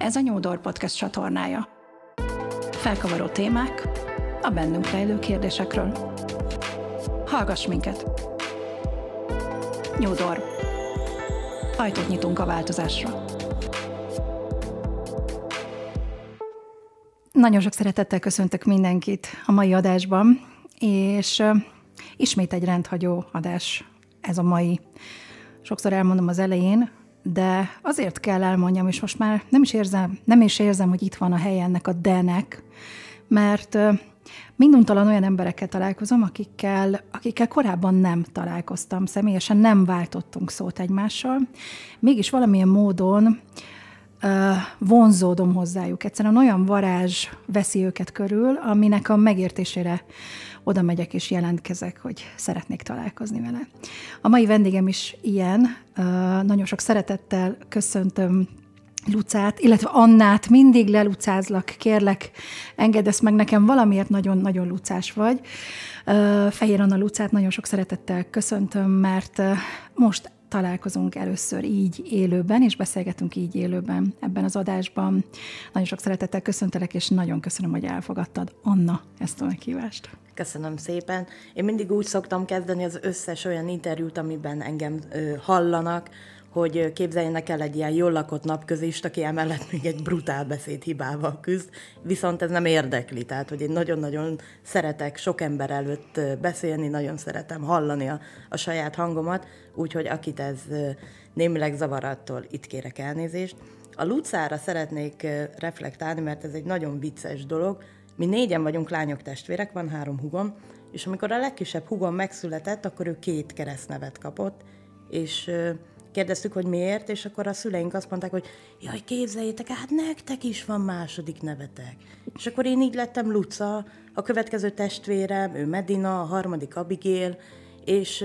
Ez a Nyúdor Podcast csatornája. Felkavaró témák a bennünk rejlő kérdésekről. Hallgass minket! Nyúdor. Ajtót nyitunk a változásra. Nagyon sok szeretettel köszöntök mindenkit a mai adásban, és ismét egy rendhagyó adás ez a mai. Sokszor elmondom az elején, de azért kell elmondjam, és most már nem is érzem, nem is érzem, hogy itt van a helye ennek a denek, mert minduntalan olyan emberekkel találkozom, akikkel, akikkel korábban nem találkoztam személyesen, nem váltottunk szót egymással, mégis valamilyen módon vonzódom hozzájuk. Egyszerűen olyan varázs veszi őket körül, aminek a megértésére oda megyek és jelentkezek, hogy szeretnék találkozni vele. A mai vendégem is ilyen. Nagyon sok szeretettel köszöntöm Lucát, illetve Annát, mindig lelucázlak, kérlek, engedd ezt meg nekem, valamiért nagyon-nagyon lucás vagy. Fehér Anna Lucát nagyon sok szeretettel köszöntöm, mert most találkozunk először így élőben, és beszélgetünk így élőben ebben az adásban. Nagyon sok szeretettel köszöntelek, és nagyon köszönöm, hogy elfogadtad, Anna, ezt a meghívást. Köszönöm szépen. Én mindig úgy szoktam kezdeni az összes olyan interjút, amiben engem ö, hallanak, hogy képzeljenek el egy ilyen jól lakott napközist, aki emellett még egy brutál beszéd hibával küzd, viszont ez nem érdekli, tehát hogy én nagyon-nagyon szeretek sok ember előtt beszélni, nagyon szeretem hallani a, a saját hangomat, úgyhogy akit ez némileg zavarattól itt kérek elnézést. A Lucára szeretnék reflektálni, mert ez egy nagyon vicces dolog. Mi négyen vagyunk lányok testvérek, van három hugom, és amikor a legkisebb hugom megszületett, akkor ő két keresztnevet kapott, és kérdeztük, hogy miért, és akkor a szüleink azt mondták, hogy jaj, képzeljétek, hát nektek is van második nevetek. És akkor én így lettem Luca, a következő testvérem, ő Medina, a harmadik Abigail, és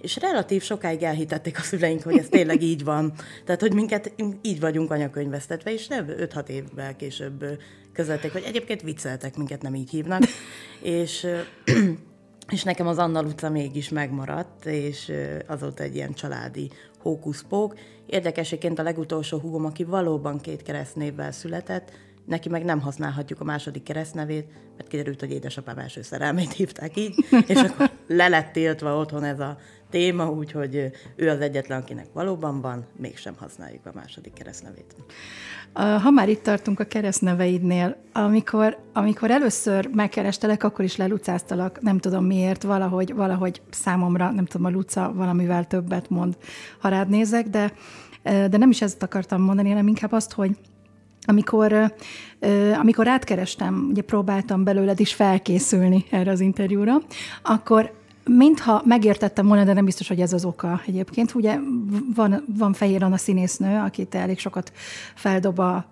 és relatív sokáig elhitették a szüleink, hogy ez tényleg így van. Tehát, hogy minket így vagyunk anyakönyvesztetve, és nem 5-6 évvel később közölték, hogy egyébként vicceltek, minket nem így hívnak. és és nekem az Anna utca mégis megmaradt, és azóta egy ilyen családi hókuszpók. Érdekeseként a legutolsó húgom, aki valóban két keresztnévvel született, neki meg nem használhatjuk a második keresztnevét, mert kiderült, hogy édesapám első szerelmét hívták így, és akkor le lett tiltva otthon ez a téma, úgyhogy ő az egyetlen, akinek valóban van, mégsem használjuk a második keresztnevét. Ha már itt tartunk a keresztneveidnél, amikor, amikor először megkerestelek, akkor is lelucáztalak, nem tudom miért, valahogy, valahogy számomra, nem tudom, a Luca valamivel többet mond, ha rád nézek, de, de nem is ezt akartam mondani, hanem inkább azt, hogy amikor, amikor átkerestem, ugye próbáltam belőled is felkészülni erre az interjúra, akkor mintha megértettem volna, de nem biztos, hogy ez az oka egyébként. Ugye van, van Fehér Anna színésznő, akit elég sokat feldob a,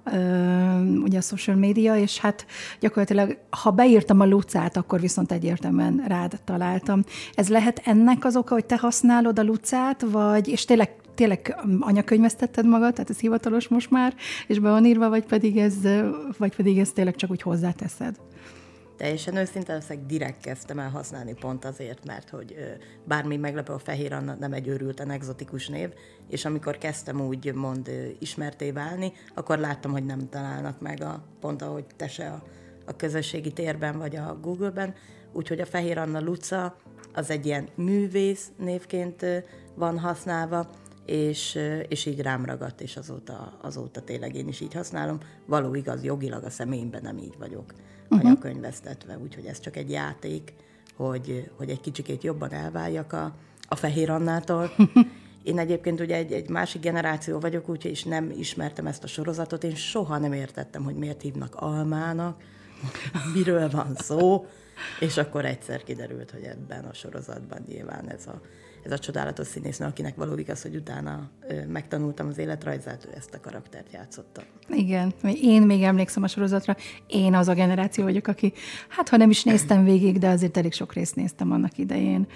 ugye a social media, és hát gyakorlatilag, ha beírtam a Lucát, akkor viszont egyértelműen rád találtam. Ez lehet ennek az oka, hogy te használod a Lucát, vagy, és tényleg tényleg anyakönyvesztetted magad, tehát ez hivatalos most már, és be van írva, vagy pedig ez, vagy pedig ez tényleg csak úgy hozzáteszed? Teljesen őszintén leszek, direkt kezdtem el használni pont azért, mert hogy bármi meglepő a Fehér Anna nem egy őrülten egzotikus név, és amikor kezdtem úgy mond ismerté válni, akkor láttam, hogy nem találnak meg a, pont ahogy te se a, a közösségi térben vagy a Google-ben, úgyhogy a Fehér Anna Luca az egy ilyen művész névként van használva, és, és így rám ragadt, és azóta, azóta tényleg én is így használom. Való igaz, jogilag a személyemben nem így vagyok uh-huh. anyakönyvesztetve, úgyhogy ez csak egy játék, hogy, hogy egy kicsikét jobban elváljak a, a Fehér Annától. Én egyébként ugye egy, egy másik generáció vagyok, úgyhogy is nem ismertem ezt a sorozatot, én soha nem értettem, hogy miért hívnak Almának, miről van szó, és akkor egyszer kiderült, hogy ebben a sorozatban nyilván ez a ez a csodálatos színésznő, akinek való igaz, hogy utána megtanultam az életrajzát, ő ezt a karaktert játszotta. Igen, én még emlékszem a sorozatra, én az a generáció vagyok, aki, hát ha nem is néztem végig, de azért elég sok részt néztem annak idején.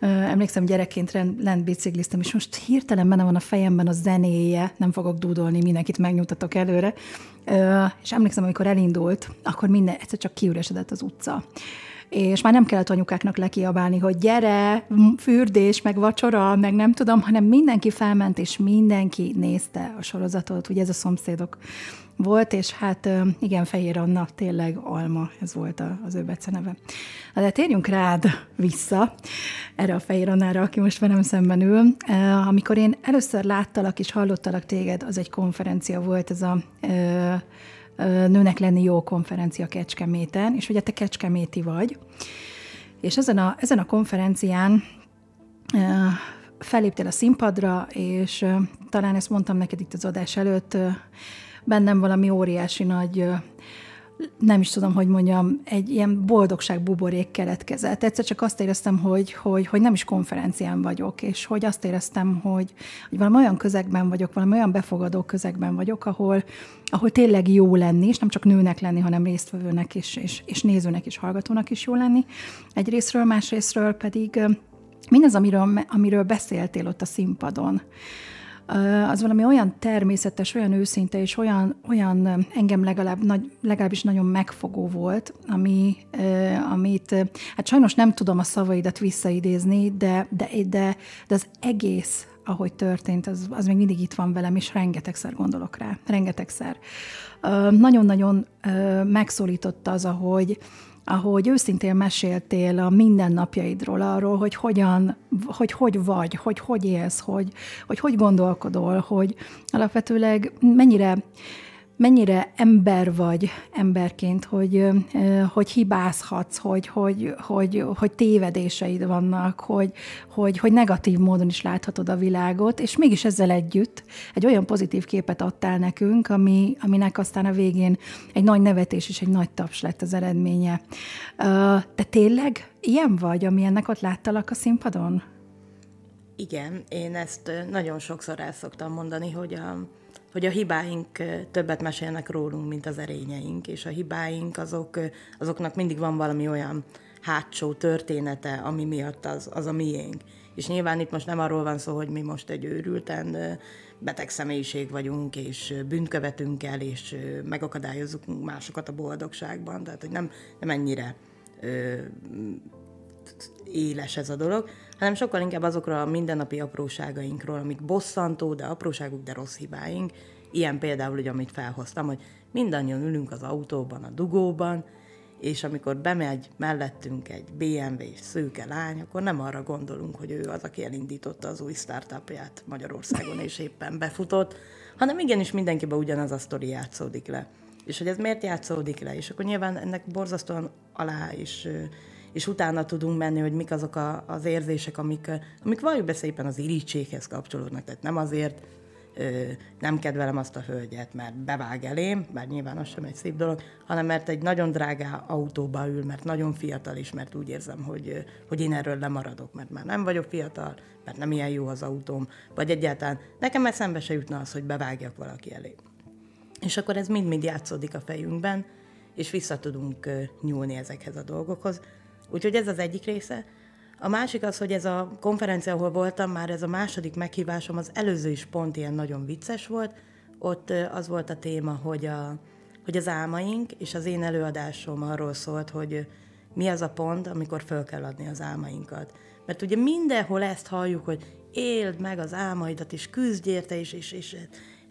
Emlékszem, gyerekként lent bicikliztem, és most hirtelen benne van a fejemben a zenéje, nem fogok dúdolni, mindenkit megnyugtatok előre. És emlékszem, amikor elindult, akkor minden egyszer csak kiüresedett az utca és már nem kellett anyukáknak lekiabálni, hogy gyere, fürdés, meg vacsora, meg nem tudom, hanem mindenki felment, és mindenki nézte a sorozatot, ugye ez a szomszédok volt, és hát igen, Fehér Anna, tényleg Alma, ez volt az ő beceneve. De térjünk rád vissza, erre a Fehér Annára, aki most velem szemben ül. Amikor én először láttalak és hallottalak téged, az egy konferencia volt, ez a Nőnek lenni jó konferencia Kecskeméten, és ugye te Kecskeméti vagy. És ezen a, ezen a konferencián feléptél a színpadra, és talán ezt mondtam neked itt az adás előtt, bennem valami óriási nagy nem is tudom, hogy mondjam, egy ilyen boldogság buborék keletkezett. Egyszer csak azt éreztem, hogy, hogy, hogy nem is konferencián vagyok, és hogy azt éreztem, hogy, hogy valami olyan közegben vagyok, valami olyan befogadó közegben vagyok, ahol, ahol tényleg jó lenni, és nem csak nőnek lenni, hanem résztvevőnek is, és, és nézőnek és hallgatónak is jó lenni. Egy részről, más részről pedig mindez, amiről, amiről beszéltél ott a színpadon, az valami olyan természetes, olyan őszinte, és olyan, olyan engem legalább, nagy, legalábbis nagyon megfogó volt, ami, amit, hát sajnos nem tudom a szavaidat visszaidézni, de, de, de, de az egész, ahogy történt, az, az még mindig itt van velem, és rengetegszer gondolok rá, rengetegszer. Nagyon-nagyon megszólította az, ahogy, ahogy őszintén meséltél a mindennapjaidról, arról, hogy hogyan, hogy hogy vagy, hogy hogy élsz, hogy hogy, hogy gondolkodol, hogy alapvetőleg mennyire mennyire ember vagy emberként, hogy, hogy hibázhatsz, hogy, hogy, hogy, hogy tévedéseid vannak, hogy, hogy, hogy negatív módon is láthatod a világot, és mégis ezzel együtt egy olyan pozitív képet adtál nekünk, ami, aminek aztán a végén egy nagy nevetés és egy nagy taps lett az eredménye. Te tényleg ilyen vagy, ami ennek ott láttalak a színpadon? Igen, én ezt nagyon sokszor el szoktam mondani, hogy a, hogy a hibáink többet mesélnek rólunk, mint az erényeink, és a hibáink azok, azoknak mindig van valami olyan hátsó története, ami miatt az, az a miénk. És nyilván itt most nem arról van szó, hogy mi most egy őrülten beteg személyiség vagyunk, és bűnt követünk el, és megakadályozunk másokat a boldogságban, tehát hogy nem, nem ennyire ö, éles ez a dolog, hanem sokkal inkább azokra a mindennapi apróságainkról, amik bosszantó, de apróságuk, de rossz hibáink. Ilyen például, ugye, amit felhoztam, hogy mindannyian ülünk az autóban, a dugóban, és amikor bemegy mellettünk egy BMW szőke lány, akkor nem arra gondolunk, hogy ő az, aki elindította az új startupját Magyarországon, és éppen befutott, hanem igenis mindenkiben ugyanaz a sztori játszódik le. És hogy ez miért játszódik le? És akkor nyilván ennek borzasztóan alá is és utána tudunk menni, hogy mik azok a, az érzések, amik, amik valljuk be szépen az irítséghez kapcsolódnak. Tehát nem azért ö, nem kedvelem azt a hölgyet, mert bevág elém, bár nyilván az sem egy szép dolog, hanem mert egy nagyon drága autóba ül, mert nagyon fiatal is, mert úgy érzem, hogy, hogy én erről lemaradok, mert már nem vagyok fiatal, mert nem ilyen jó az autóm, vagy egyáltalán nekem eszembe se jutna az, hogy bevágjak valaki elé. És akkor ez mind-mind játszódik a fejünkben, és vissza tudunk nyúlni ezekhez a dolgokhoz. Úgyhogy ez az egyik része. A másik az, hogy ez a konferencia, ahol voltam, már ez a második meghívásom, az előző is pont ilyen nagyon vicces volt. Ott az volt a téma, hogy, a, hogy az álmaink, és az én előadásom arról szólt, hogy mi az a pont, amikor föl kell adni az álmainkat. Mert ugye mindenhol ezt halljuk, hogy éld meg az álmaidat, és küzdj érte, és, és, és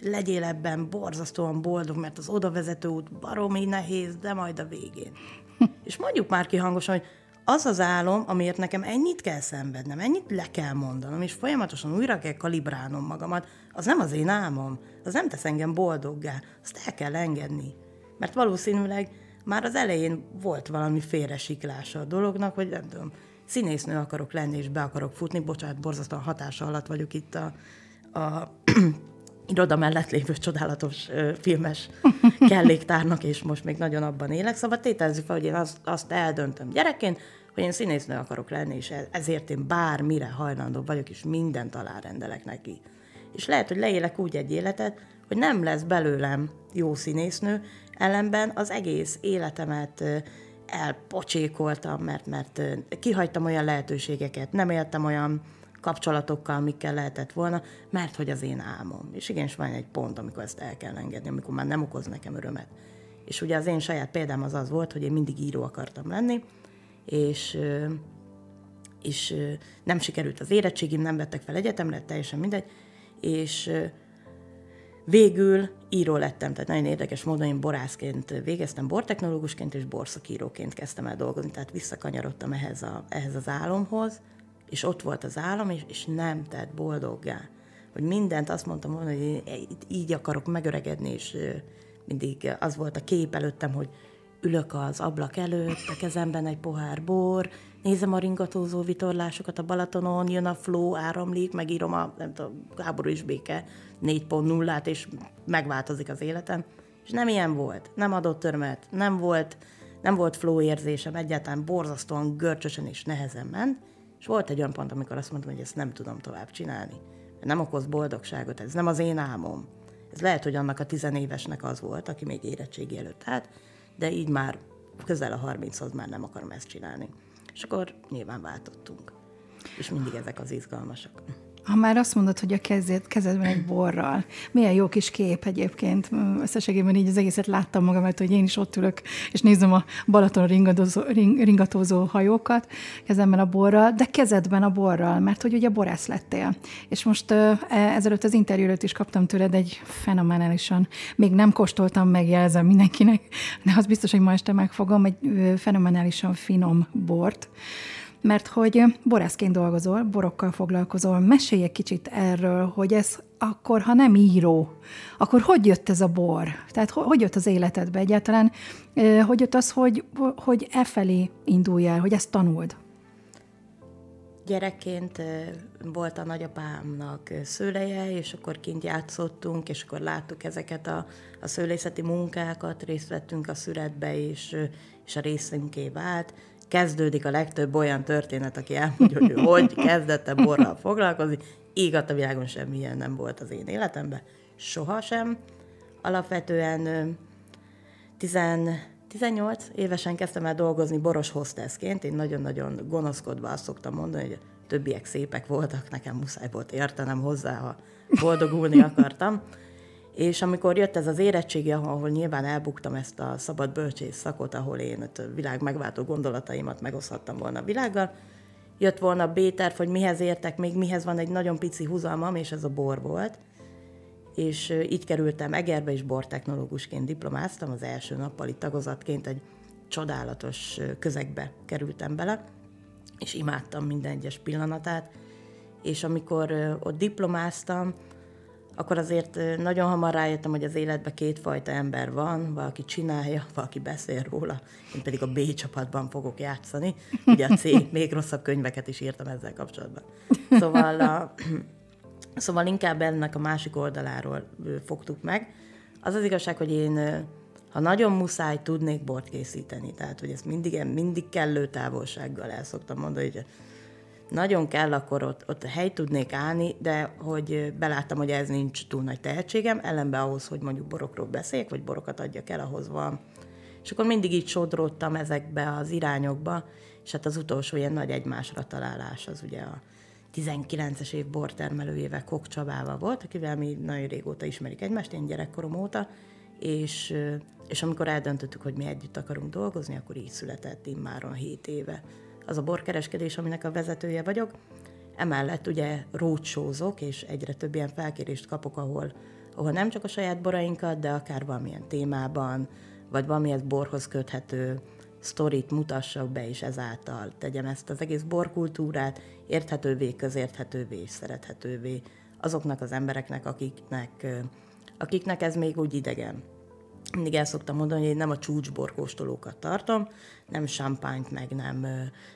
legyél ebben borzasztóan boldog, mert az odavezető út baromi nehéz, de majd a végén. és mondjuk már ki hangosan, hogy az az álom, amiért nekem ennyit kell szenvednem, ennyit le kell mondanom, és folyamatosan újra kell kalibrálnom magamat, az nem az én álmom, az nem tesz engem boldoggá, azt el kell engedni. Mert valószínűleg már az elején volt valami félresiklása a dolognak, hogy nem tudom, színésznő akarok lenni, és be akarok futni, bocsánat, borzasztóan hatása alatt vagyok itt a, a iroda mellett lévő csodálatos ö, filmes kelléktárnak, és most még nagyon abban élek. Szóval tételezzük fel, hogy én azt, azt eldöntöm gyerekként, hogy én színésznő akarok lenni, és e-, ezért én bármire hajlandó vagyok, és mindent alárendelek neki. És lehet, hogy leélek úgy egy életet, hogy nem lesz belőlem jó színésznő, ellenben az egész életemet elpocsékoltam, mert, mert kihagytam olyan lehetőségeket, nem éltem olyan kapcsolatokkal, amikkel lehetett volna, mert hogy az én álmom. És igenis van egy pont, amikor ezt el kell engedni, amikor már nem okoz nekem örömet. És ugye az én saját példám az az volt, hogy én mindig író akartam lenni, és, és nem sikerült az érettségim, nem vettek fel egyetemre, teljesen mindegy, és végül író lettem, tehát nagyon érdekes módon én borászként végeztem, bortechnológusként és borszakíróként kezdtem el dolgozni, tehát visszakanyarodtam ehhez, a, ehhez az álomhoz, és ott volt az álom, és, és nem tett boldoggá. Hogy mindent azt mondtam volna, hogy én így akarok megöregedni, és mindig az volt a kép előttem, hogy ülök az ablak előtt, a kezemben egy pohár bor, nézem a ringatózó vitorlásokat a Balatonon, jön a flow, áramlik, megírom a, nem tudom, háború is béke 4.0-át, és megváltozik az életem. És nem ilyen volt. Nem adott örömet, nem volt, nem volt flow érzésem, egyáltalán borzasztóan görcsösen és nehezen ment. És volt egy olyan pont, amikor azt mondtam, hogy ezt nem tudom tovább csinálni. Nem okoz boldogságot, ez nem az én álmom. Ez lehet, hogy annak a tizenévesnek az volt, aki még érettségi előtt állt, de így már közel a 30-hoz már nem akarom ezt csinálni. És akkor nyilván váltottunk. És mindig ezek az izgalmasak. Ha már azt mondod, hogy a kezed, kezedben egy borral, milyen jó kis kép egyébként. Összességében így az egészet láttam magam, mert hogy én is ott ülök, és nézem a Balaton ringatózó, ring, ringatózó hajókat kezemben a borral, de kezedben a borral, mert hogy ugye borász lettél. És most e, ezelőtt az interjú előtt is kaptam tőled egy fenomenálisan, még nem kóstoltam meg, jelzem mindenkinek, de az biztos, hogy ma este megfogom, egy fenomenálisan finom bort, mert hogy borászként dolgozol, borokkal foglalkozol. Mesélj egy kicsit erről, hogy ez akkor, ha nem író, akkor hogy jött ez a bor? Tehát hogy jött az életedbe egyáltalán? Hogy jött az, hogy, hogy e felé indulj el, hogy ezt tanuld? Gyerekként volt a nagyapámnak szőleje, és akkor kint játszottunk, és akkor láttuk ezeket a, a szőlészeti munkákat, részt vettünk a szüretbe, és, és a részünké vált kezdődik a legtöbb olyan történet, aki elmondja, hogy ő hogy kezdette borral foglalkozni. Ígat a világon semmilyen nem volt az én életemben. Sohasem. Alapvetően 10, 18 évesen kezdtem el dolgozni boros hostessként. Én nagyon-nagyon gonoszkodva azt szoktam mondani, hogy a többiek szépek voltak, nekem muszáj volt értenem hozzá, ha boldogulni akartam. És amikor jött ez az érettségi, ahol nyilván elbuktam ezt a szabad bölcsész szakot, ahol én a világ megváltó gondolataimat megoszthattam volna a világgal, jött volna a B-terv, hogy mihez értek, még mihez van egy nagyon pici húzalmam, és ez a bor volt. És így kerültem Egerbe, és bortechnológusként diplomáztam, az első nappali tagozatként egy csodálatos közegbe kerültem bele, és imádtam minden egyes pillanatát. És amikor ott diplomáztam, akkor azért nagyon hamar rájöttem, hogy az életben kétfajta ember van, valaki csinálja, valaki beszél róla, én pedig a B csapatban fogok játszani. Ugye a C, még rosszabb könyveket is írtam ezzel kapcsolatban. Szóval, a, szóval inkább ennek a másik oldaláról fogtuk meg. Az az igazság, hogy én, ha nagyon muszáj, tudnék bort készíteni, tehát hogy ezt mindig, mindig kellő távolsággal el szoktam mondani, hogy nagyon kell, akkor ott, ott hely tudnék állni, de hogy beláttam, hogy ez nincs túl nagy tehetségem, ellenben ahhoz, hogy mondjuk borokról beszéljek, vagy borokat adjak el, ahhoz van. És akkor mindig így sodródtam ezekbe az irányokba, és hát az utolsó ilyen nagy egymásra találás az ugye a 19-es év bortermelőjével Kok Csabával volt, akivel mi nagyon régóta ismerik egymást, én gyerekkorom óta, és, és amikor eldöntöttük, hogy mi együtt akarunk dolgozni, akkor így született immáron 7 éve az a borkereskedés, aminek a vezetője vagyok. Emellett ugye rócsózok, és egyre több ilyen felkérést kapok, ahol, ahol nem csak a saját borainkat, de akár valamilyen témában, vagy valamilyen borhoz köthető sztorit mutassak be, és ezáltal tegyem ezt az egész borkultúrát érthetővé, közérthetővé és szerethetővé azoknak az embereknek, akiknek, akiknek ez még úgy idegen mindig el szoktam mondani, hogy én nem a csúcsborkóstolókat tartom, nem champányt, meg nem,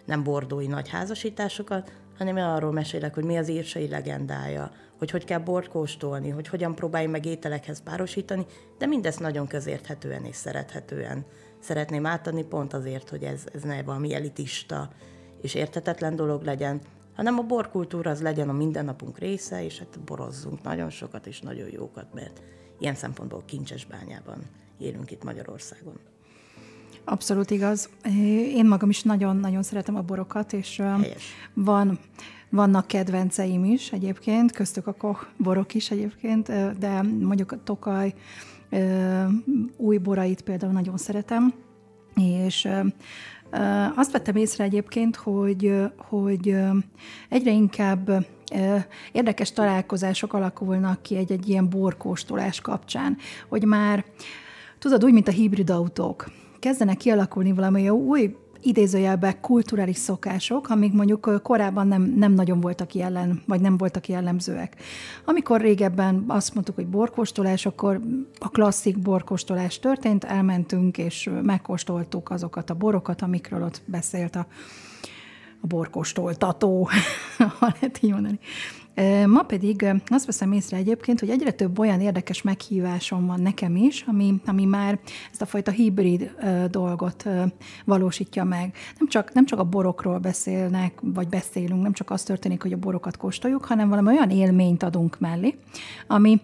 nem bordói nagy házasításokat, hanem én arról mesélek, hogy mi az írsai legendája, hogy hogy kell bort kóstolni, hogy hogyan próbálj meg ételekhez párosítani, de mindezt nagyon közérthetően és szerethetően szeretném átadni, pont azért, hogy ez, ez ne valami elitista és értetetlen dolog legyen, hanem a borkultúra az legyen a mindennapunk része, és hát borozzunk nagyon sokat és nagyon jókat, mert ilyen szempontból kincses bányában élünk itt Magyarországon. Abszolút igaz. Én magam is nagyon-nagyon szeretem a borokat, és Helyes. van, vannak kedvenceim is egyébként, köztük a Koch borok is egyébként, de mondjuk a Tokaj új borait például nagyon szeretem, és Azt vettem észre egyébként, hogy, hogy egyre inkább érdekes találkozások alakulnak ki egy-egy ilyen borkóstolás kapcsán, hogy már tudod, úgy, mint a hibrid autók, kezdenek kialakulni valami új idézőjelben kulturális szokások, amik mondjuk korábban nem, nem nagyon voltak jelen, vagy nem voltak jellemzőek. Amikor régebben azt mondtuk, hogy borkóstolás, akkor a klasszik borkóstolás történt, elmentünk és megkóstoltuk azokat a borokat, amikről ott beszélt a, a borkóstoltató, ha lehet így mondani. Ma pedig azt veszem észre egyébként, hogy egyre több olyan érdekes meghívásom van nekem is, ami, ami már ezt a fajta hibrid dolgot valósítja meg. Nem csak, nem csak a borokról beszélnek, vagy beszélünk, nem csak az történik, hogy a borokat kóstoljuk, hanem valami olyan élményt adunk mellé, ami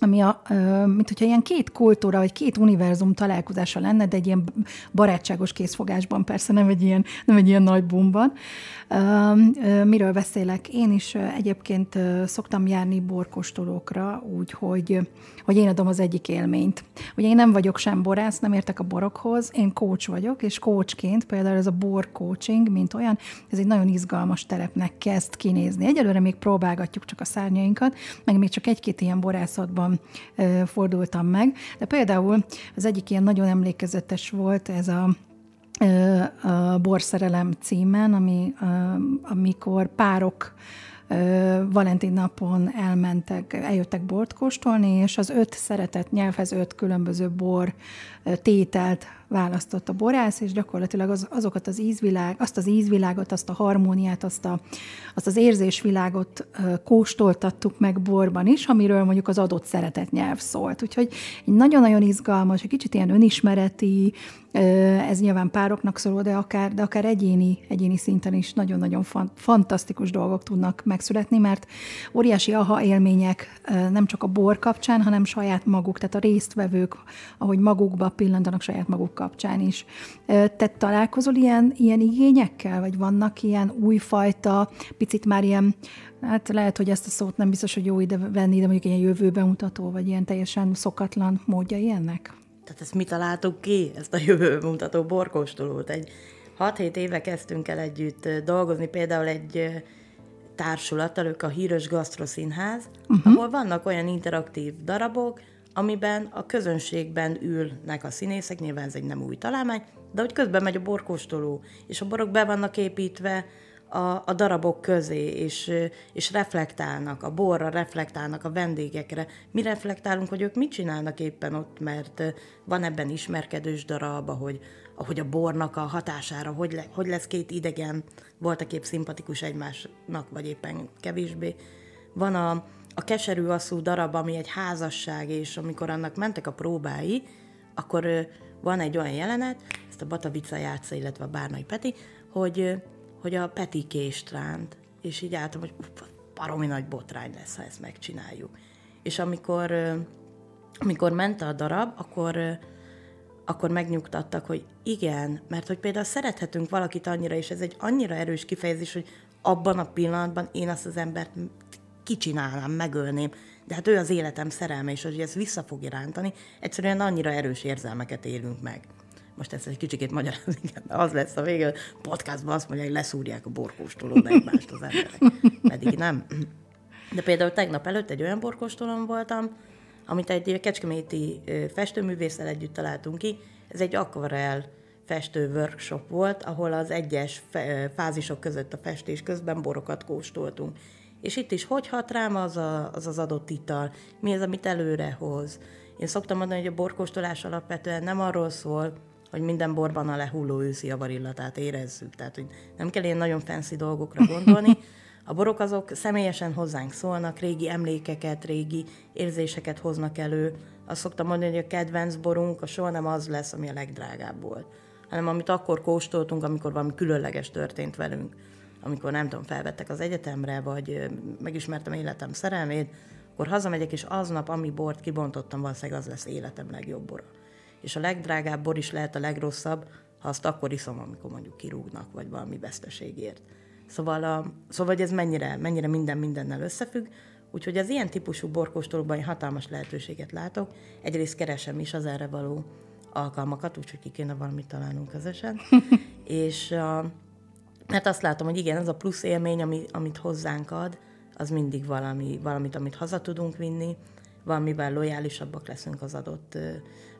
ami a, mint hogyha ilyen két kultúra, vagy két univerzum találkozása lenne, de egy ilyen barátságos készfogásban, persze nem egy ilyen, nem egy ilyen nagy bumban. Miről beszélek? Én is egyébként szoktam járni borkostolókra, úgy, hogy, hogy én adom az egyik élményt. Ugye én nem vagyok sem borász, nem értek a borokhoz, én coach vagyok, és coachként például ez a bor coaching, mint olyan, ez egy nagyon izgalmas terepnek kezd kinézni. Egyelőre még próbálgatjuk csak a szárnyainkat, meg még csak egy-két ilyen borászatban fordultam meg, de például az egyik ilyen nagyon emlékezetes volt ez a a Borszerelem címen, ami, amikor párok Valentin napon elmentek, eljöttek bort kóstolni, és az öt szeretett nyelvhez öt különböző bor tételt választott a borász, és gyakorlatilag az, azokat az ízvilág, azt az ízvilágot, azt a harmóniát, azt, a, azt az érzésvilágot kóstoltattuk meg borban is, amiről mondjuk az adott szeretett nyelv szólt. Úgyhogy egy nagyon-nagyon izgalmas, egy kicsit ilyen önismereti, ez nyilván pároknak szóló, de akár, de akár egyéni, egyéni szinten is nagyon-nagyon fantasztikus dolgok tudnak megszületni, mert óriási aha élmények nem csak a bor kapcsán, hanem saját maguk, tehát a résztvevők, ahogy magukba pillantanak saját maguk kapcsán is. Te találkozol ilyen, ilyen igényekkel, vagy vannak ilyen újfajta, picit már ilyen Hát lehet, hogy ezt a szót nem biztos, hogy jó ide venni, de mondjuk ilyen jövőben mutató, vagy ilyen teljesen szokatlan módja ilyennek? Tehát ezt mi találtuk ki, ezt a jövőben mutató borkóstolót? Egy 6-7 éve kezdtünk el együtt dolgozni, például egy társulattal, ők a Híres Gasztroszínház, uh-huh. ahol vannak olyan interaktív darabok, amiben a közönségben ülnek a színészek, nyilván ez egy nem új találmány, de hogy közben megy a borkóstoló, és a borok be vannak építve a, a darabok közé, és, és reflektálnak, a borra reflektálnak, a vendégekre. Mi reflektálunk, hogy ők mit csinálnak éppen ott, mert van ebben ismerkedős darab, ahogy, ahogy a bornak a hatására, hogy, le, hogy lesz két idegen, voltak épp szimpatikus egymásnak, vagy éppen kevésbé. Van a, a keserű asszú darab, ami egy házasság, és amikor annak mentek a próbái, akkor van egy olyan jelenet, ezt a Batavica játsza, illetve a Bárnai Peti, hogy, hogy a Peti kést és így álltam, hogy baromi nagy botrány lesz, ha ezt megcsináljuk. És amikor, amikor ment a darab, akkor, akkor megnyugtattak, hogy igen, mert hogy például szerethetünk valakit annyira, és ez egy annyira erős kifejezés, hogy abban a pillanatban én azt az embert kicsinálnám, megölném, de hát ő az életem szerelme, és hogy ez vissza fog irántani, egyszerűen annyira erős érzelmeket élünk meg. Most ezt egy kicsikét magyarázni de az lesz a vége, podcastban azt mondják, hogy leszúrják a borkóstolót egymást az emberek. Pedig nem. De például tegnap előtt egy olyan borkóstolón voltam, amit egy kecskeméti festőművésszel együtt találtunk ki. Ez egy akvarel festő workshop volt, ahol az egyes fázisok között a festés közben borokat kóstoltunk. És itt is hogy hat rám az, a, az az adott ital, mi az, amit előre hoz. Én szoktam mondani, hogy a borkóstolás alapvetően nem arról szól, hogy minden borban a lehulló őszi javarillatát érezzük. Tehát, hogy nem kell ilyen nagyon fancy dolgokra gondolni. A borok azok személyesen hozzánk szólnak, régi emlékeket, régi érzéseket hoznak elő. Azt szoktam mondani, hogy a kedvenc borunk a soha nem az lesz, ami a legdrágább volt, hanem amit akkor kóstoltunk, amikor valami különleges történt velünk amikor nem tudom, felvettek az egyetemre, vagy megismertem életem szerelmét, akkor hazamegyek, és aznap, ami bort kibontottam, valószínűleg az lesz életem legjobb bora. És a legdrágább bor is lehet a legrosszabb, ha azt akkor iszom, amikor mondjuk kirúgnak, vagy valami veszteségért. Szóval, a, szóval hogy ez mennyire, mennyire minden mindennel összefügg, úgyhogy az ilyen típusú borkóstolóban én hatalmas lehetőséget látok. Egyrészt keresem is az erre való alkalmakat, úgyhogy ki kéne valamit találnunk közösen. És uh, hát azt látom, hogy igen, az a plusz élmény, ami, amit hozzánk ad, az mindig valami, valamit, amit haza tudunk vinni, valamivel lojálisabbak leszünk az adott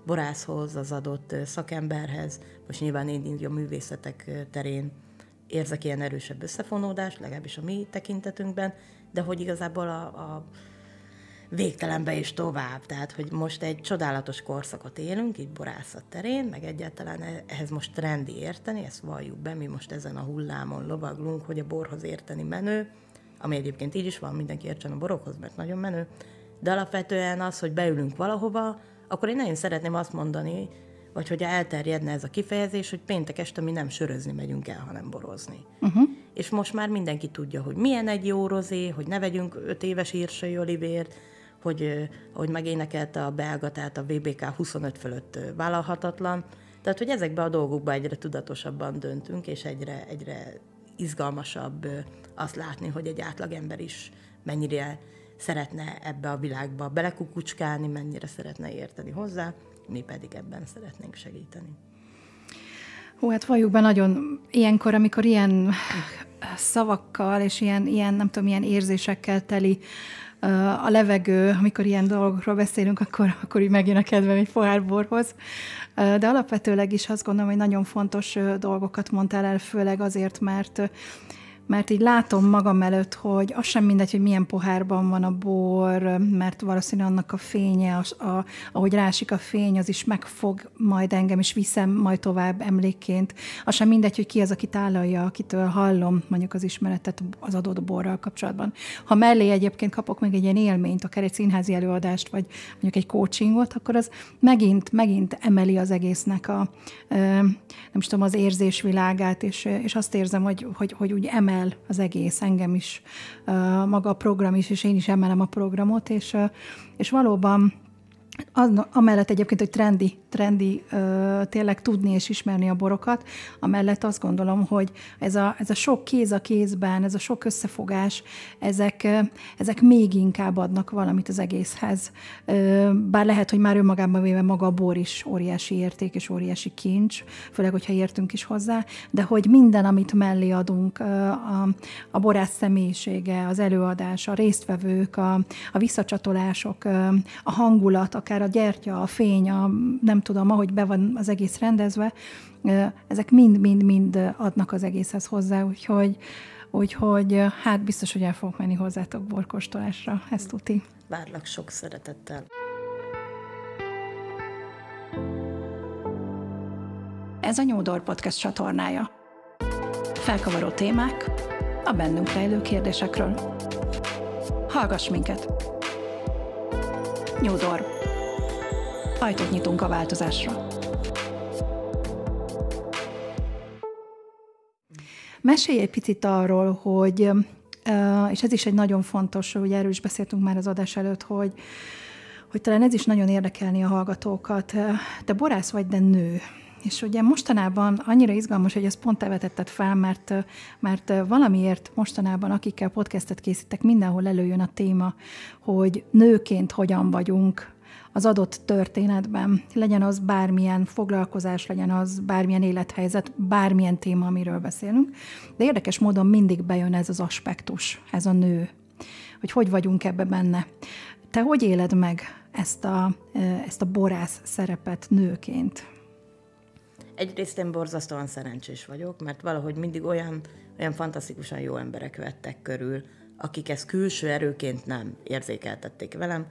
borászhoz, az adott szakemberhez. Most nyilván én a művészetek terén érzek ilyen erősebb összefonódást, legalábbis a mi tekintetünkben, de hogy igazából a, a végtelenbe is tovább. Tehát, hogy most egy csodálatos korszakot élünk, itt borászat terén, meg egyáltalán ehhez most trendi érteni, ezt valljuk be, mi most ezen a hullámon lovaglunk, hogy a borhoz érteni menő, ami egyébként így is van, mindenki értsen a borokhoz, mert nagyon menő, de alapvetően az, hogy beülünk valahova, akkor én nagyon szeretném azt mondani, vagy hogy elterjedne ez a kifejezés, hogy péntek este mi nem sörözni megyünk el, hanem borozni. Uh-huh. És most már mindenki tudja, hogy milyen egy jó rozé, hogy ne vegyünk öt éves írsai olivért, hogy, hogy megénekelte a belga, tehát a VBK 25 fölött vállalhatatlan. Tehát, hogy ezekbe a dolgokba egyre tudatosabban döntünk, és egyre, egyre izgalmasabb azt látni, hogy egy átlagember is mennyire szeretne ebbe a világba belekukucskálni, mennyire szeretne érteni hozzá, mi pedig ebben szeretnénk segíteni. Hú, hát valljuk be nagyon ilyenkor, amikor ilyen szavakkal és ilyen, ilyen nem tudom, ilyen érzésekkel teli a levegő, amikor ilyen dolgokról beszélünk, akkor, akkor így megjön a kedvem egy pohár borhoz. De alapvetőleg is azt gondolom, hogy nagyon fontos dolgokat mondtál el, főleg azért, mert mert így látom magam előtt, hogy az sem mindegy, hogy milyen pohárban van a bor, mert valószínűleg annak a fénye, a, a, ahogy rásik a fény, az is megfog majd engem, és viszem majd tovább emlékként. Az sem mindegy, hogy ki az, aki tálalja, akitől hallom mondjuk az ismeretet az adott borral kapcsolatban. Ha mellé egyébként kapok meg egy ilyen élményt, akár egy színházi előadást, vagy mondjuk egy coachingot, akkor az megint, megint emeli az egésznek a, nem tudom, az érzésvilágát, és, és azt érzem, hogy, hogy, hogy úgy emel emel az egész, engem is, maga a program is, és én is emelem a programot, és, és valóban az, amellett egyébként, hogy trendi, trendi tényleg tudni és ismerni a borokat, amellett azt gondolom, hogy ez a, ez a sok kéz a kézben, ez a sok összefogás, ezek, ezek még inkább adnak valamit az egészhez. Bár lehet, hogy már önmagában véve maga a bor is óriási érték és óriási kincs, főleg, hogyha értünk is hozzá, de hogy minden, amit mellé adunk, a, a borász személyisége, az előadás, a résztvevők, a, a visszacsatolások, a hangulat, akár a gyertya, a fény, a, nem tudom, ahogy be van az egész rendezve, ezek mind-mind-mind adnak az egészhez hozzá, úgyhogy, úgyhogy hát biztos, hogy el fogok menni hozzátok borkostolásra, ezt tuti. Várlak sok szeretettel. Ez a Nyúdor Podcast csatornája. Felkavaró témák a bennünk rejlő kérdésekről. Hallgass minket! Nyúdor ajtót nyitunk a változásra. Mesélj egy picit arról, hogy, és ez is egy nagyon fontos, hogy erről is beszéltünk már az adás előtt, hogy, hogy talán ez is nagyon érdekelni a hallgatókat. Te borász vagy, de nő. És ugye mostanában annyira izgalmas, hogy ezt pont te vetetted fel, mert, mert valamiért mostanában, akikkel podcastet készítek, mindenhol előjön a téma, hogy nőként hogyan vagyunk az adott történetben, legyen az bármilyen foglalkozás, legyen az bármilyen élethelyzet, bármilyen téma, amiről beszélünk. De érdekes módon mindig bejön ez az aspektus, ez a nő, hogy hogy vagyunk ebbe benne. Te hogy éled meg ezt a, ezt a borász szerepet nőként? Egyrészt én borzasztóan szerencsés vagyok, mert valahogy mindig olyan, olyan fantasztikusan jó emberek vettek körül, akik ezt külső erőként nem érzékeltették velem,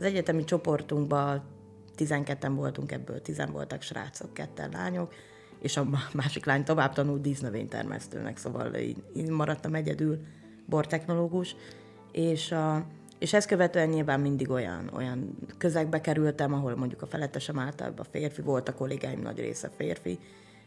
az egyetemi csoportunkban 12-en voltunk, ebből 10 voltak srácok, ketten lányok, és a másik lány tovább tanult dísznövénytermesztőnek, szóval én, én maradtam egyedül bortechnológus, és, a, és ezt követően nyilván mindig olyan, olyan közegbe kerültem, ahol mondjuk a felettesem általában férfi volt, a kollégáim nagy része férfi,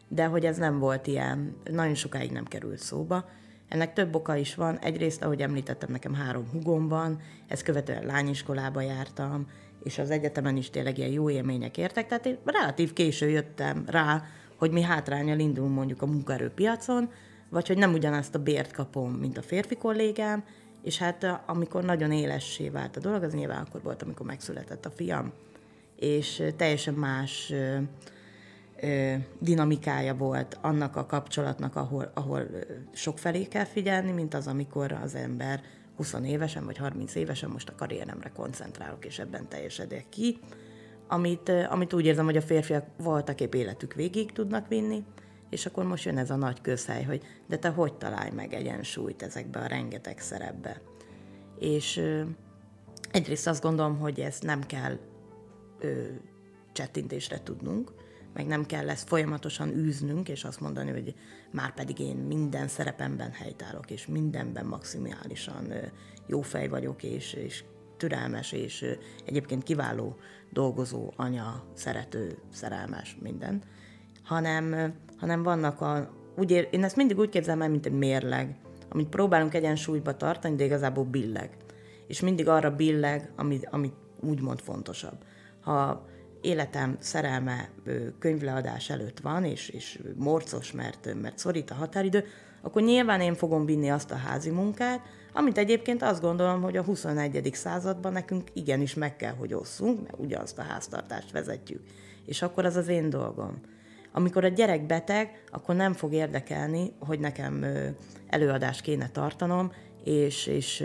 de hogy ez nem volt ilyen, nagyon sokáig nem került szóba, ennek több oka is van. Egyrészt, ahogy említettem, nekem három hugom van, ezt követően lányiskolába jártam, és az egyetemen is tényleg ilyen jó élmények értek, tehát én relatív késő jöttem rá, hogy mi hátrányal indulunk mondjuk a munkaerőpiacon, vagy hogy nem ugyanazt a bért kapom, mint a férfi kollégám, és hát amikor nagyon élessé vált a dolog, az nyilván akkor volt, amikor megszületett a fiam, és teljesen más dinamikája volt annak a kapcsolatnak, ahol, ahol felé kell figyelni, mint az, amikor az ember 20 évesen vagy 30 évesen most a karrieremre koncentrálok, és ebben teljesedek ki, amit, amit úgy érzem, hogy a férfiak voltak épp életük végig tudnak vinni, és akkor most jön ez a nagy közhely, hogy de te hogy találj meg egyensúlyt ezekbe a rengeteg szerepbe. És egyrészt azt gondolom, hogy ezt nem kell ö, csettintésre tudnunk, meg nem kell ezt folyamatosan űznünk, és azt mondani, hogy már pedig én minden szerepemben helytállok, és mindenben maximálisan jó fej vagyok, és, és türelmes, és egyébként kiváló dolgozó, anya, szerető, szerelmes, minden, hanem, hanem vannak a, úgy ér, én ezt mindig úgy képzelem el, mint egy mérleg, amit próbálunk egyensúlyba tartani, de igazából billeg. És mindig arra billeg, amit, amit úgymond fontosabb. Ha életem szerelme könyvleadás előtt van, és, és morcos, mert, mert szorít a határidő, akkor nyilván én fogom vinni azt a házi munkát, amit egyébként azt gondolom, hogy a 21. században nekünk igenis meg kell, hogy osszunk, mert ugyanazt a háztartást vezetjük. És akkor az az én dolgom. Amikor a gyerek beteg, akkor nem fog érdekelni, hogy nekem előadást kéne tartanom, és, és,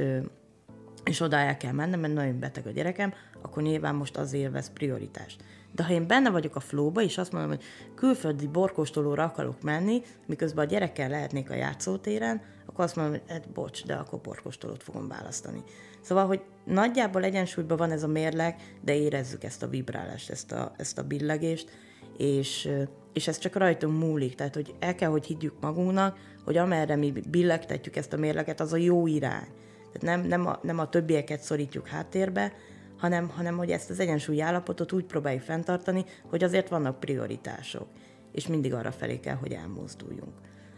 és oda el kell mennem, mert nagyon beteg a gyerekem, akkor nyilván most az élvez prioritást. De ha én benne vagyok a flóba, és azt mondom, hogy külföldi borkóstolóra akarok menni, miközben a gyerekkel lehetnék a játszótéren, akkor azt mondom, hogy hát bocs, de akkor borkóstolót fogom választani. Szóval, hogy nagyjából egyensúlyban van ez a mérleg, de érezzük ezt a vibrálást, ezt a, ezt a billegést, és, és ez csak rajtunk múlik. Tehát, hogy el kell, hogy higgyük magunknak, hogy amerre mi billegtetjük ezt a mérleget, az a jó irány. Tehát nem, nem, a, nem a többieket szorítjuk háttérbe, hanem, hanem hogy ezt az egyensúlyi állapotot úgy próbáljuk fenntartani, hogy azért vannak prioritások, és mindig arra felé kell, hogy elmozduljunk.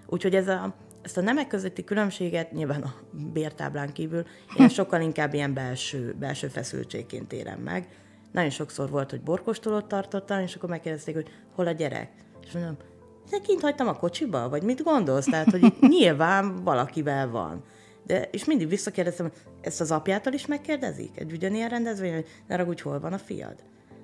Úgyhogy ez a, ezt a nemek közötti különbséget nyilván a bértáblán kívül én sokkal inkább ilyen belső, belső feszültségként érem meg. Nagyon sokszor volt, hogy borkostolót tartottam, és akkor megkérdezték, hogy hol a gyerek. És mondom, de kint hagytam a kocsiba, vagy mit gondolsz? Tehát, hogy nyilván valakivel van. De, és mindig visszakérdeztem, ezt az apjától is megkérdezik? Egy ugyanilyen rendezvény, hogy ne ragudj, hol van a fiad?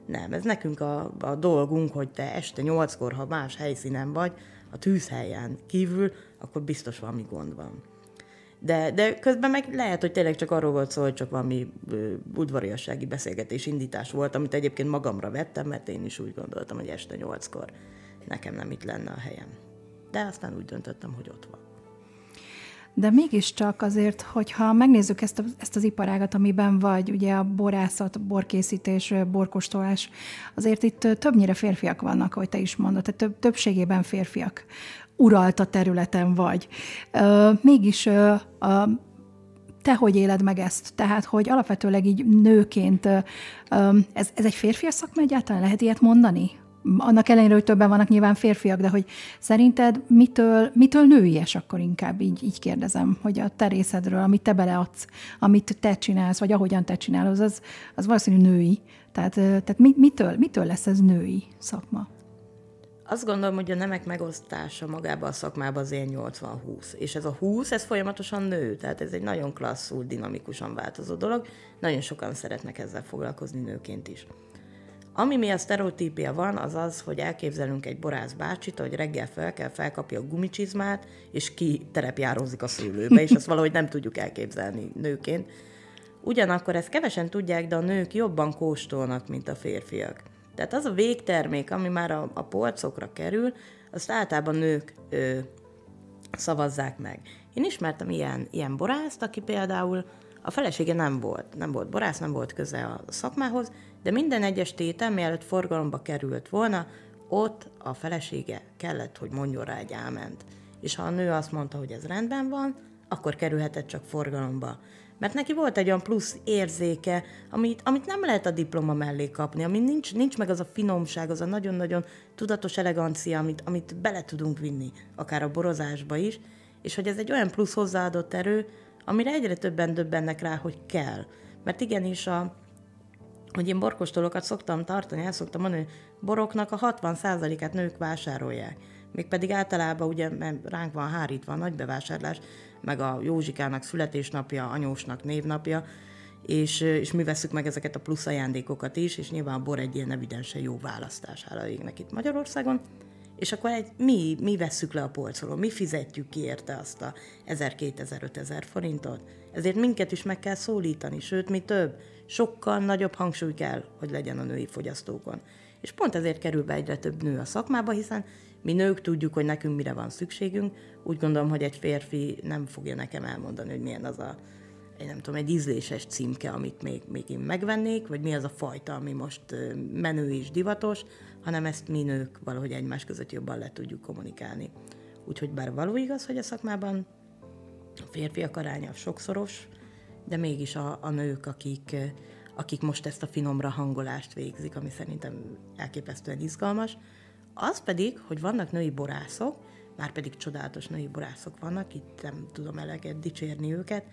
Nem, ez nekünk a, a dolgunk, hogy te este nyolckor, ha más helyszínen vagy, a tűzhelyen kívül, akkor biztos valami gond van. De, de közben meg lehet, hogy tényleg csak arról volt szó, hogy csak valami udvariassági beszélgetés indítás volt, amit egyébként magamra vettem, mert én is úgy gondoltam, hogy este nyolckor nekem nem itt lenne a helyem. De aztán úgy döntöttem, hogy ott van. De mégiscsak azért, hogyha megnézzük ezt, a, ezt az iparágat, amiben vagy, ugye a borászat, borkészítés, borkostolás, azért itt többnyire férfiak vannak, ahogy te is mondod, tehát több, többségében férfiak uralta területen vagy. Mégis te hogy éled meg ezt? Tehát, hogy alapvetőleg így nőként, ez, ez egy férfi szakma egyáltalán? Lehet ilyet mondani? Annak ellenére, hogy többen vannak nyilván férfiak, de hogy szerinted mitől, mitől nőies akkor inkább így, így kérdezem, hogy a te részedről, amit te beleadsz, amit te csinálsz, vagy ahogyan te csinálod, az, az valószínű női. Tehát, tehát mitől, mitől lesz ez női szakma? Azt gondolom, hogy a nemek megosztása magában a szakmában az ilyen 80-20. És ez a 20, ez folyamatosan nő, tehát ez egy nagyon klasszul, dinamikusan változó dolog. Nagyon sokan szeretnek ezzel foglalkozni nőként is. Ami mi a sztereotípia van, az az, hogy elképzelünk egy borász bácsit, hogy reggel fel kell, felkapja a gumicsizmát, és ki terepjárózik a szőlőbe, és azt valahogy nem tudjuk elképzelni nőként. Ugyanakkor ezt kevesen tudják, de a nők jobban kóstolnak, mint a férfiak. Tehát az a végtermék, ami már a, a polcokra kerül, azt általában nők ö, szavazzák meg. Én ismertem ilyen, ilyen borászt, aki például a felesége nem volt, nem volt borász, nem volt köze a szakmához, de minden egyes tétel, mielőtt forgalomba került volna, ott a felesége kellett, hogy mondjon rá egy áment. És ha a nő azt mondta, hogy ez rendben van, akkor kerülhetett csak forgalomba. Mert neki volt egy olyan plusz érzéke, amit, amit nem lehet a diploma mellé kapni, ami nincs, nincs meg az a finomság, az a nagyon-nagyon tudatos elegancia, amit, amit bele tudunk vinni, akár a borozásba is, és hogy ez egy olyan plusz hozzáadott erő, amire egyre többen döbbennek rá, hogy kell. Mert igenis a, hogy én borkostolókat szoktam tartani, el szoktam mondani, hogy boroknak a 60%-át nők vásárolják. Mégpedig általában ugye mert ránk van hárítva a nagy bevásárlás, meg a Józsikának születésnapja, anyósnak névnapja, és, és mi veszük meg ezeket a plusz ajándékokat is, és nyilván a bor egy ilyen evidensen jó választás hála itt Magyarországon. És akkor egy, mi, mi vesszük le a polcról, mi fizetjük ki érte azt a 1000-2000-5000 forintot. Ezért minket is meg kell szólítani, sőt, mi több, sokkal nagyobb hangsúly kell, hogy legyen a női fogyasztókon. És pont ezért kerül be egyre több nő a szakmába, hiszen mi nők tudjuk, hogy nekünk mire van szükségünk. Úgy gondolom, hogy egy férfi nem fogja nekem elmondani, hogy milyen az a egy nem tudom, egy ízléses címke, amit még, még én megvennék, vagy mi az a fajta, ami most menő és divatos, hanem ezt mi nők valahogy egymás között jobban le tudjuk kommunikálni. Úgyhogy bár való igaz, hogy a szakmában a férfiak aránya sokszoros, de mégis a, a nők, akik, akik most ezt a finomra hangolást végzik, ami szerintem elképesztően izgalmas, az pedig, hogy vannak női borászok, már pedig csodálatos női borászok vannak, itt nem tudom eleget dicsérni őket,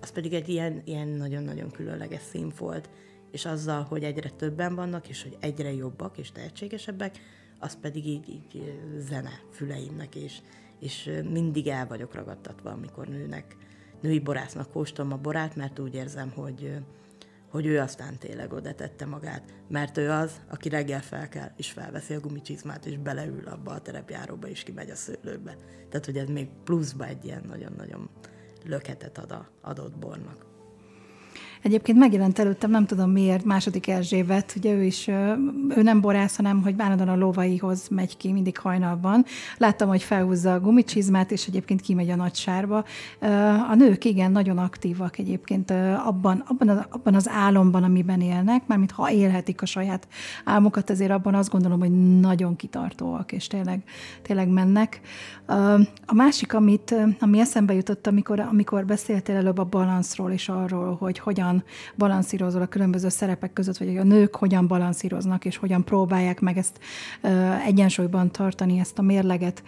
az pedig egy ilyen, ilyen nagyon-nagyon különleges színfolt, és azzal, hogy egyre többen vannak, és hogy egyre jobbak és tehetségesebbek, az pedig így, így zene füleimnek, és, és mindig el vagyok ragadtatva, amikor nőnek, női borásznak kóstolom a borát, mert úgy érzem, hogy, hogy ő aztán tényleg oda tette magát, mert ő az, aki reggel fel kell, és felveszi a gumicsizmát, és beleül abba a terepjáróba, és kimegy a szőlőbe. Tehát, hogy ez még pluszba egy ilyen nagyon-nagyon löketet ad a adott bornak. Egyébként megjelent előttem, nem tudom miért, második Erzsébet, ugye ő is, ő nem borász, hanem hogy bánadon a lovaihoz megy ki mindig hajnalban. Láttam, hogy felhúzza a gumicsizmát, és egyébként kimegy a nagy sárba. A nők igen, nagyon aktívak egyébként abban, abban, az, abban az álomban, amiben élnek, mármint ha élhetik a saját álmokat, ezért abban azt gondolom, hogy nagyon kitartóak, és tényleg, tényleg mennek. A másik, amit, ami eszembe jutott, amikor, amikor beszéltél előbb a balanszról, és arról, hogy hogyan hogyan balanszírozol a különböző szerepek között, vagy a nők hogyan balanszíroznak, és hogyan próbálják meg ezt egyensúlyban tartani, ezt a mérleget.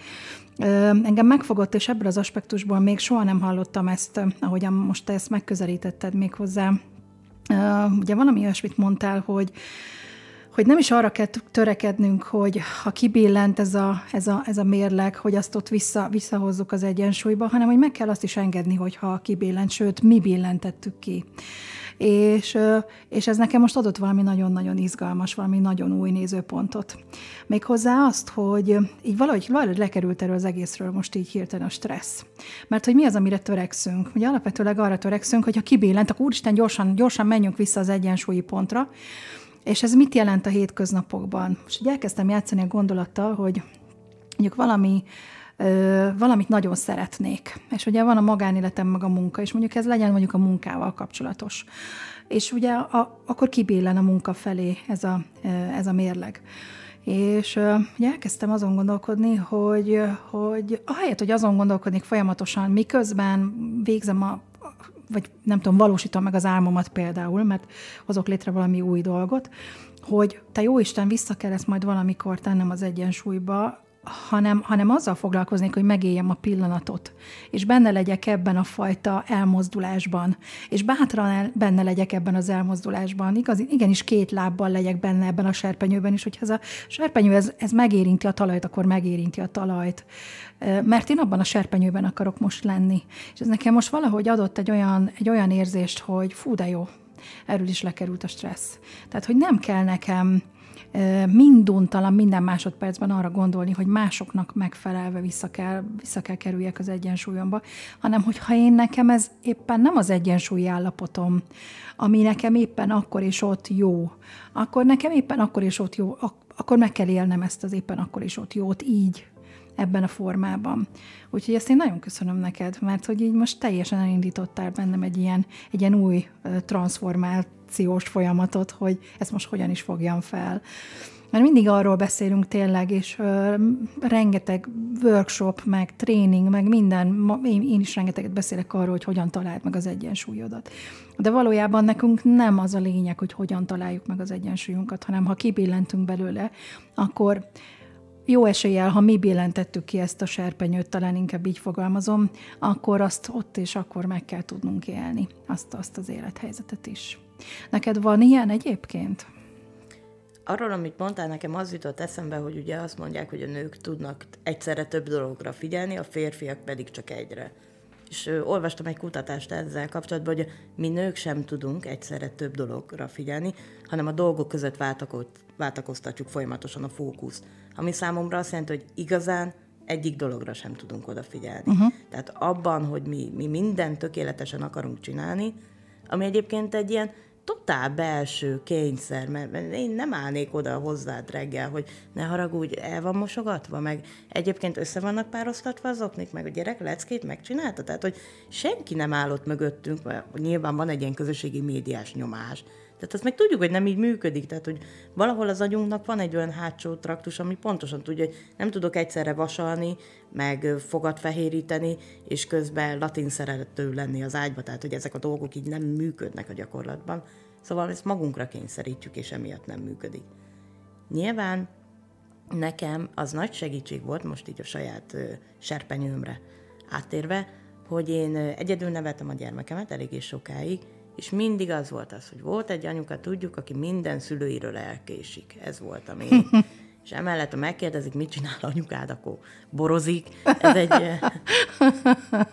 Engem megfogott, és ebből az aspektusból még soha nem hallottam ezt, ahogyan most te ezt megközelítetted még hozzá. Ugye valami olyasmit mondtál, hogy hogy nem is arra kell törekednünk, hogy ha kibillent ez a, ez a, ez a mérleg, hogy azt ott vissza, visszahozzuk az egyensúlyba, hanem hogy meg kell azt is engedni, hogy ha kibillent, sőt, mi billentettük ki. És, és ez nekem most adott valami nagyon-nagyon izgalmas, valami nagyon új nézőpontot. Méghozzá azt, hogy így valahogy, valahogy lekerült erről az egészről most így hirtelen a stressz. Mert hogy mi az, amire törekszünk? Ugye alapvetőleg arra törekszünk, hogy ha kibillent, akkor úristen, gyorsan, gyorsan menjünk vissza az egyensúlyi pontra, és ez mit jelent a hétköznapokban? És így elkezdtem játszani a gondolattal, hogy mondjuk valami, ö, valamit nagyon szeretnék. És ugye van a magánéletem, meg a munka, és mondjuk ez legyen mondjuk a munkával kapcsolatos. És ugye a, akkor kibéllen a munka felé ez a, ez a mérleg. És ugye elkezdtem azon gondolkodni, hogy, hogy ahelyett, hogy azon gondolkodnék folyamatosan, miközben végzem a vagy nem tudom, valósítom meg az álmomat például, mert hozok létre valami új dolgot, hogy te jó Isten, vissza kell ezt majd valamikor tennem az egyensúlyba, hanem, hanem azzal foglalkoznék, hogy megéljem a pillanatot, és benne legyek ebben a fajta elmozdulásban, és bátran el, benne legyek ebben az elmozdulásban, igaz, igenis két lábbal legyek benne ebben a serpenyőben is, hogyha ez a serpenyő ez, ez megérinti a talajt, akkor megérinti a talajt, mert én abban a serpenyőben akarok most lenni. És ez nekem most valahogy adott egy olyan, egy olyan érzést, hogy fú, de jó, erről is lekerült a stressz. Tehát, hogy nem kell nekem minduntalan minden másodpercben arra gondolni, hogy másoknak megfelelve vissza kell, vissza kell kerüljek az egyensúlyomba, hanem hogyha én nekem ez éppen nem az egyensúlyi állapotom, ami nekem éppen akkor és ott jó, akkor nekem éppen akkor és ott jó, akkor meg kell élnem ezt az éppen akkor és ott jót így, ebben a formában. Úgyhogy ezt én nagyon köszönöm neked, mert hogy így most teljesen elindítottál bennem egy ilyen, egy ilyen új transformációs folyamatot, hogy ezt most hogyan is fogjam fel. Mert mindig arról beszélünk tényleg, és ö, rengeteg workshop, meg tréning, meg minden, ma, én, én is rengeteget beszélek arról, hogy hogyan találd meg az egyensúlyodat. De valójában nekünk nem az a lényeg, hogy hogyan találjuk meg az egyensúlyunkat, hanem ha kibillentünk belőle, akkor jó eséllyel, ha mi billentettük ki ezt a serpenyőt, talán inkább így fogalmazom, akkor azt ott és akkor meg kell tudnunk élni, azt, azt az élethelyzetet is. Neked van ilyen egyébként? Arról, amit mondtál, nekem az jutott eszembe, hogy ugye azt mondják, hogy a nők tudnak egyszerre több dologra figyelni, a férfiak pedig csak egyre. és ö, olvastam egy kutatást ezzel kapcsolatban, hogy mi nők sem tudunk egyszerre több dologra figyelni, hanem a dolgok között váltakoztatjuk folyamatosan a fókuszt. Ami számomra azt jelenti, hogy igazán egyik dologra sem tudunk odafigyelni. Uh-huh. Tehát abban, hogy mi, mi mindent tökéletesen akarunk csinálni, ami egyébként egy ilyen totál belső kényszer, mert én nem állnék oda hozzád reggel, hogy ne haragudj, el van mosogatva, meg egyébként össze vannak párosztatva az oknik, meg a gyerek leckét megcsinálta, tehát hogy senki nem állott mögöttünk, mert nyilván van egy ilyen közösségi médiás nyomás, tehát azt meg tudjuk, hogy nem így működik, tehát hogy valahol az agyunknak van egy olyan hátsó traktus, ami pontosan tudja, hogy nem tudok egyszerre vasalni, meg fogat fehéríteni, és közben latin szerető lenni az ágyba, tehát hogy ezek a dolgok így nem működnek a gyakorlatban. Szóval ezt magunkra kényszerítjük, és emiatt nem működik. Nyilván nekem az nagy segítség volt, most így a saját serpenyőmre áttérve, hogy én egyedül neveltem a gyermekemet eléggé sokáig, és mindig az volt az, hogy volt egy anyuka, tudjuk, aki minden szülőiről elkésik. Ez volt a még. és emellett, ha megkérdezik, mit csinál anyukád, akkor borozik. Ez egy,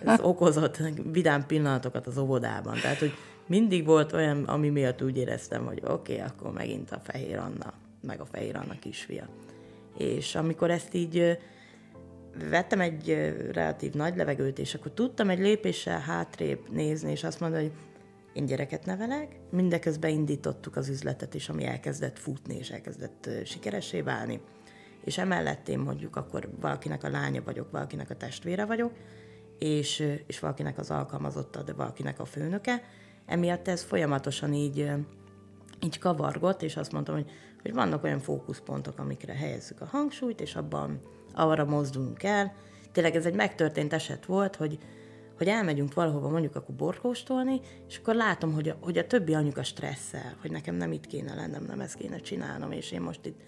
ez okozott vidám pillanatokat az óvodában. Tehát, hogy mindig volt olyan, ami miatt úgy éreztem, hogy oké, okay, akkor megint a fehér Anna, meg a fehér Anna kisfia. És amikor ezt így vettem egy relatív nagy levegőt, és akkor tudtam egy lépéssel hátrébb nézni, és azt mondani, hogy én gyereket nevelek, mindeközben indítottuk az üzletet is, ami elkezdett futni, és elkezdett sikeressé válni. És emellett én mondjuk akkor valakinek a lánya vagyok, valakinek a testvére vagyok, és, és valakinek az alkalmazotta, de valakinek a főnöke. Emiatt ez folyamatosan így, így kavargott, és azt mondtam, hogy, hogy vannak olyan fókuszpontok, amikre helyezzük a hangsúlyt, és abban arra mozdulunk el. Tényleg ez egy megtörtént eset volt, hogy, hogy elmegyünk valahova mondjuk akkor borkóstolni, és akkor látom, hogy a, hogy a többi anyuka stresszel, hogy nekem nem itt kéne lennem, nem ezt kéne csinálnom, és én most itt...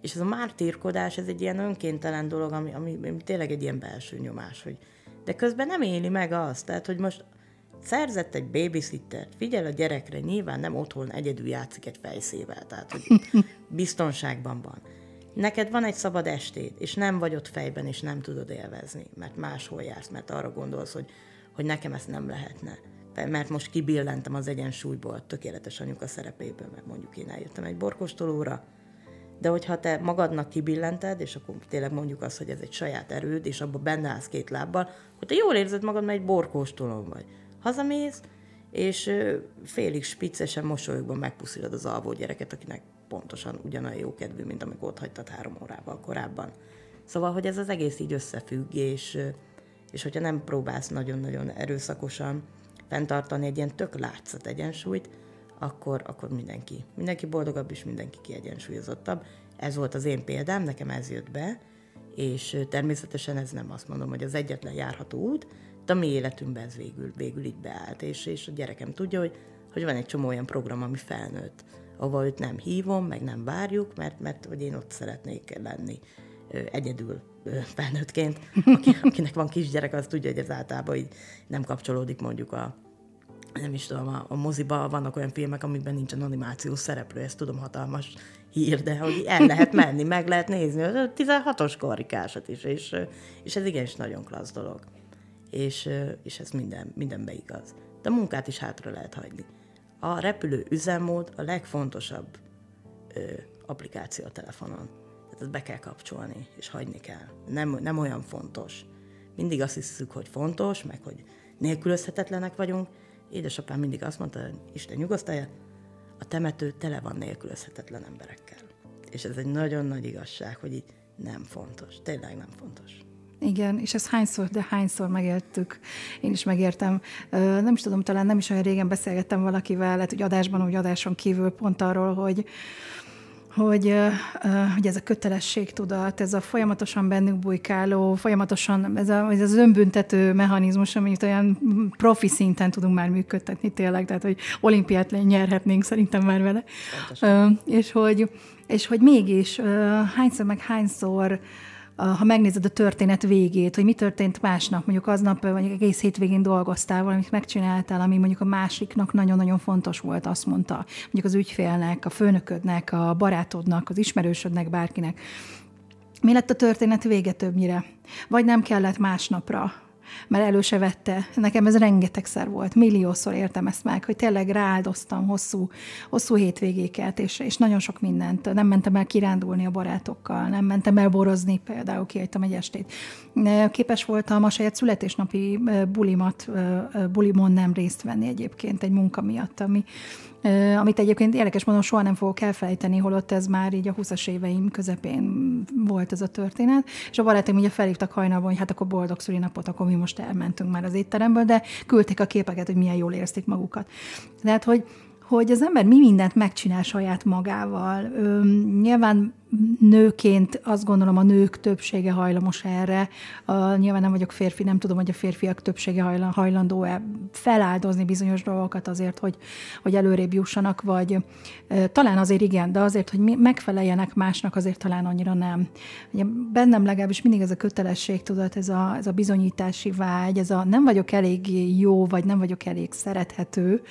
És ez a mártírkodás, ez egy ilyen önkéntelen dolog, ami, ami, ami tényleg egy ilyen belső nyomás, hogy de közben nem éli meg azt, tehát hogy most szerzett egy babysittert, figyel a gyerekre, nyilván nem otthon egyedül játszik egy fejszével, tehát hogy biztonságban van. Neked van egy szabad estéd, és nem vagy ott fejben, és nem tudod élvezni, mert máshol jársz, mert arra gondolsz, hogy hogy nekem ezt nem lehetne. Mert most kibillentem az egyensúlyból, tökéletes anyuka szerepéből, mert mondjuk én eljöttem egy borkostolóra, de hogyha te magadnak kibillented, és akkor tényleg mondjuk azt, hogy ez egy saját erőd, és abban benne állsz két lábbal, akkor te jól érzed magad, mert egy borkóstolón vagy. Hazamész, és félig spiccesen mosolyogban megpuszilod az alvó gyereket, akinek pontosan ugyanolyan jó kedvű, mint amikor ott hagytad három órával korábban. Szóval, hogy ez az egész így összefügg, és és hogyha nem próbálsz nagyon-nagyon erőszakosan fenntartani egy ilyen tök látszat egyensúlyt, akkor, akkor mindenki, mindenki boldogabb, és mindenki kiegyensúlyozottabb. Ez volt az én példám, nekem ez jött be, és természetesen ez nem azt mondom, hogy az egyetlen járható út, de a mi életünkben ez végül, végül így beállt, és, és a gyerekem tudja, hogy, hogy van egy csomó olyan program, ami felnőtt, ahol őt nem hívom, meg nem várjuk, mert, mert hogy én ott szeretnék lenni egyedül felnőttként, aki, akinek van kisgyerek, az tudja, hogy ez általában így nem kapcsolódik mondjuk a nem is tudom, a, a moziba vannak olyan filmek, amikben nincsen animációs szereplő, ezt tudom hatalmas hír, de hogy el lehet menni, meg lehet nézni a 16-os karikásat is, és, és ez igenis nagyon klassz dolog. És, és ez minden, mindenbe igaz. De a munkát is hátra lehet hagyni. A repülő üzemmód a legfontosabb ö, applikáció a telefonon ezt be kell kapcsolni, és hagyni kell. Nem, nem olyan fontos. Mindig azt hiszük, hogy fontos, meg hogy nélkülözhetetlenek vagyunk. Édesapám mindig azt mondta, hogy Isten nyugosztalja, a temető tele van nélkülözhetetlen emberekkel. És ez egy nagyon nagy igazság, hogy így nem fontos. Tényleg nem fontos. Igen, és ezt hányszor, de hányszor megéltük. Én is megértem. Nem is tudom, talán nem is olyan régen beszélgettem valakivel, lehet, hogy adásban, vagy adáson kívül pont arról, hogy hogy, hogy ez a kötelességtudat, ez a folyamatosan bennük bujkáló, folyamatosan ez, a, ez az önbüntető mechanizmus, amit olyan profi szinten tudunk már működtetni tényleg, tehát hogy olimpiát nyerhetnénk szerintem már vele. És hogy, és hogy mégis hányszor meg hányszor ha megnézed a történet végét, hogy mi történt másnap, mondjuk aznap, vagy egész hétvégén dolgoztál, valamit megcsináltál, ami mondjuk a másiknak nagyon-nagyon fontos volt, azt mondta, mondjuk az ügyfélnek, a főnöködnek, a barátodnak, az ismerősödnek, bárkinek. Mi lett a történet vége többnyire? Vagy nem kellett másnapra mert elő se vette. Nekem ez rengetegszer volt, milliószor értem ezt meg, hogy tényleg rááldoztam hosszú, hosszú hétvégéket, és, és nagyon sok mindent. Nem mentem el kirándulni a barátokkal, nem mentem el borozni, például kijöttem egy estét. Képes voltam a saját születésnapi bulimat, bulimon nem részt venni egyébként egy munka miatt, ami, amit egyébként érdekes mondom, soha nem fogok elfelejteni, holott ez már így a 20-as éveim közepén volt ez a történet, és a barátaim ugye felhívtak hajnalban, hogy hát akkor boldog szülinapot, akkor mi most elmentünk már az étteremből, de küldték a képeket, hogy milyen jól érzik magukat. Tehát, hogy hogy az ember mi mindent megcsinál saját magával. Ö, nyilván nőként azt gondolom a nők többsége hajlamos erre. Uh, nyilván nem vagyok férfi, nem tudom, hogy a férfiak többsége hajlandó-e feláldozni bizonyos dolgokat azért, hogy, hogy előrébb jussanak, vagy uh, talán azért igen, de azért, hogy megfeleljenek másnak, azért talán annyira nem. Ugye bennem legalábbis mindig ez a kötelesség, tudod, ez a, ez a bizonyítási vágy, ez a nem vagyok elég jó, vagy nem vagyok elég szerethető,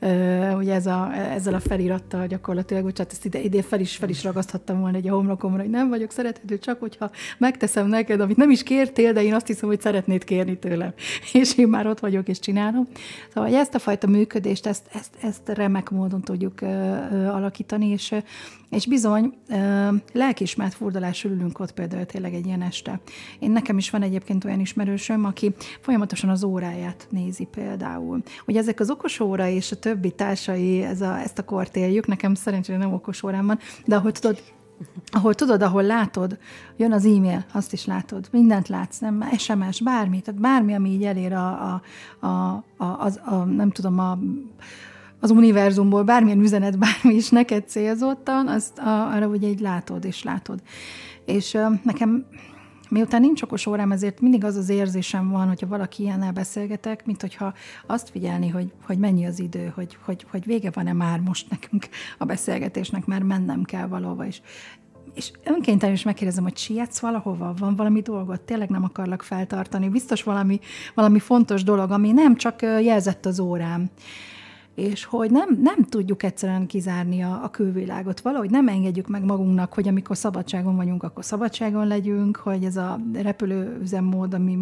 uh, ugye ez a, ezzel a felirattal gyakorlatilag, bocsánat, ezt ide, ide fel is, fel is ragaszthattam volna egy a homlokomra, hogy nem vagyok szerethető, csak hogyha megteszem neked, amit nem is kértél, de én azt hiszem, hogy szeretnéd kérni tőlem. És én már ott vagyok, és csinálom. Szóval hogy ezt a fajta működést, ezt, ezt, ezt remek módon tudjuk ö, ö, alakítani, és, és bizony ö, lelkismert furdalással ülünk ott például tényleg egy ilyen este. Én nekem is van egyébként olyan ismerősöm, aki folyamatosan az óráját nézi például. Ugye ezek az okos óra és a többi társai ez a, ezt a kort éljük, nekem szerencsére nem okos órám van, de ahogy tudod, ahol tudod, ahol látod, jön az e-mail, azt is látod, mindent látsz, nem, SMS, bármi, tehát bármi, ami így elér a, a, a, a, az, a nem tudom, a, az univerzumból, bármilyen üzenet, bármi is neked célzottan, azt a, arra ugye így látod és látod. És uh, nekem Miután nincs okos órám, ezért mindig az az érzésem van, hogyha valaki ilyennel beszélgetek, mint hogyha azt figyelni, hogy, hogy mennyi az idő, hogy, hogy, hogy vége van-e már most nekünk a beszélgetésnek, már mennem kell valahova is. És önkéntelenül is megkérdezem, hogy sietsz valahova, van valami dolgot, tényleg nem akarlak feltartani, biztos valami, valami fontos dolog, ami nem csak jelzett az órám és hogy nem, nem tudjuk egyszerűen kizárni a, a külvilágot. Valahogy nem engedjük meg magunknak, hogy amikor szabadságon vagyunk, akkor szabadságon legyünk, hogy ez a repülőüzemmód, ami,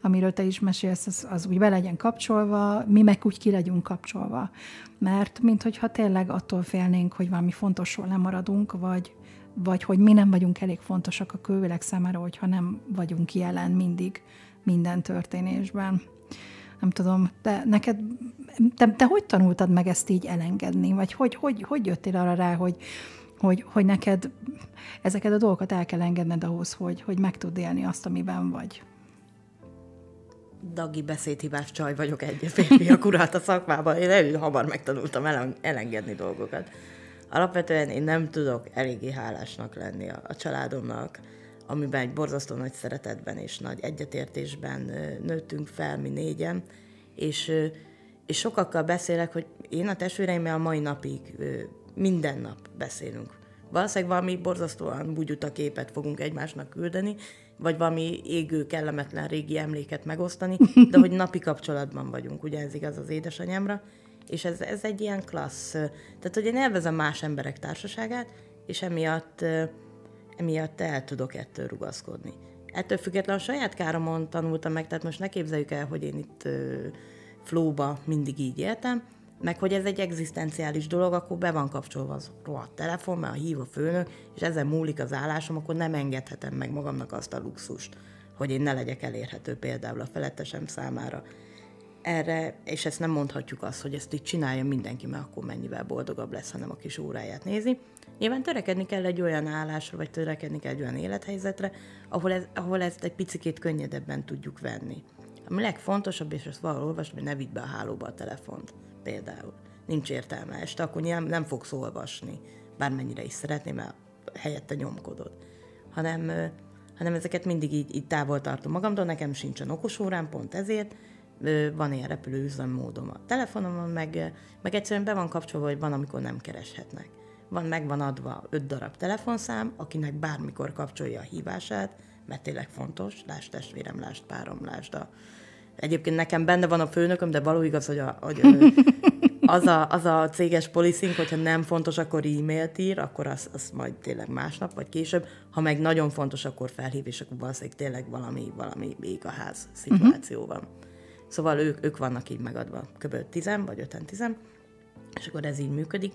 amiről te is mesélsz, az, az úgy be legyen kapcsolva, mi meg úgy ki legyünk kapcsolva. Mert minthogyha tényleg attól félnénk, hogy valami fontosról nem maradunk, vagy, vagy hogy mi nem vagyunk elég fontosak a külvilág számára, hogyha nem vagyunk jelen mindig minden történésben nem tudom, te, neked, te, te hogy tanultad meg ezt így elengedni? Vagy hogy, hogy, hogy jöttél arra rá, hogy, hogy, hogy neked ezeket a dolgokat el kell engedned ahhoz, hogy, hogy meg tud élni azt, amiben vagy? Dagi beszédhibás csaj vagyok egy férfiak uralt a szakmában. Én elő hamar megtanultam elengedni dolgokat. Alapvetően én nem tudok eléggé hálásnak lenni a, a családomnak, amiben egy borzasztó nagy szeretetben és nagy egyetértésben nőttünk fel mi négyen, és, és sokakkal beszélek, hogy én a testvéreimmel mai napig minden nap beszélünk. Valószínűleg valami borzasztóan bugyuta képet fogunk egymásnak küldeni, vagy valami égő, kellemetlen régi emléket megosztani, de hogy napi kapcsolatban vagyunk, ugye ez igaz az édesanyámra, és ez, ez egy ilyen klassz. Tehát, hogy én elvezem más emberek társaságát, és emiatt emiatt el tudok ettől rugaszkodni. Ettől függetlenül a saját káromon tanultam meg, tehát most ne képzeljük el, hogy én itt flóba mindig így éltem, meg hogy ez egy egzisztenciális dolog, akkor be van kapcsolva az rohadt telefon, mert a hív a főnök, és ezen múlik az állásom, akkor nem engedhetem meg magamnak azt a luxust, hogy én ne legyek elérhető például a felettesem számára. Erre, és ezt nem mondhatjuk azt, hogy ezt így csinálja mindenki, mert akkor mennyivel boldogabb lesz, hanem a kis óráját nézi. Nyilván törekedni kell egy olyan állásra, vagy törekedni kell egy olyan élethelyzetre, ahol, ez, ahol ezt egy picikét könnyedebben tudjuk venni. Ami legfontosabb, és ezt valahol olvasni, hogy ne vidd be a hálóba a telefont, például. Nincs értelme este, akkor nem, nem fogsz olvasni, bármennyire is szeretném, mert helyette nyomkodod. Hanem, hanem ezeket mindig így, így távol tartom magamtól, nekem sincsen okos pont ezért, van ilyen repülő üzemmódom a telefonomon, meg, meg egyszerűen be van kapcsolva, hogy van, amikor nem kereshetnek van, meg van adva öt darab telefonszám, akinek bármikor kapcsolja a hívását, mert tényleg fontos, lásd testvérem, lásd párom, lásd a... Egyébként nekem benne van a főnököm, de való igaz, hogy, a, hogy az a, az a céges policing, hogyha nem fontos, akkor e-mailt ír, akkor az, az majd tényleg másnap, vagy később. Ha meg nagyon fontos, akkor felhív, és akkor valószínűleg tényleg valami, valami ég a ház szituáció uh-huh. Szóval ők, ők vannak így megadva, kb. 10 vagy 5 10 és akkor ez így működik,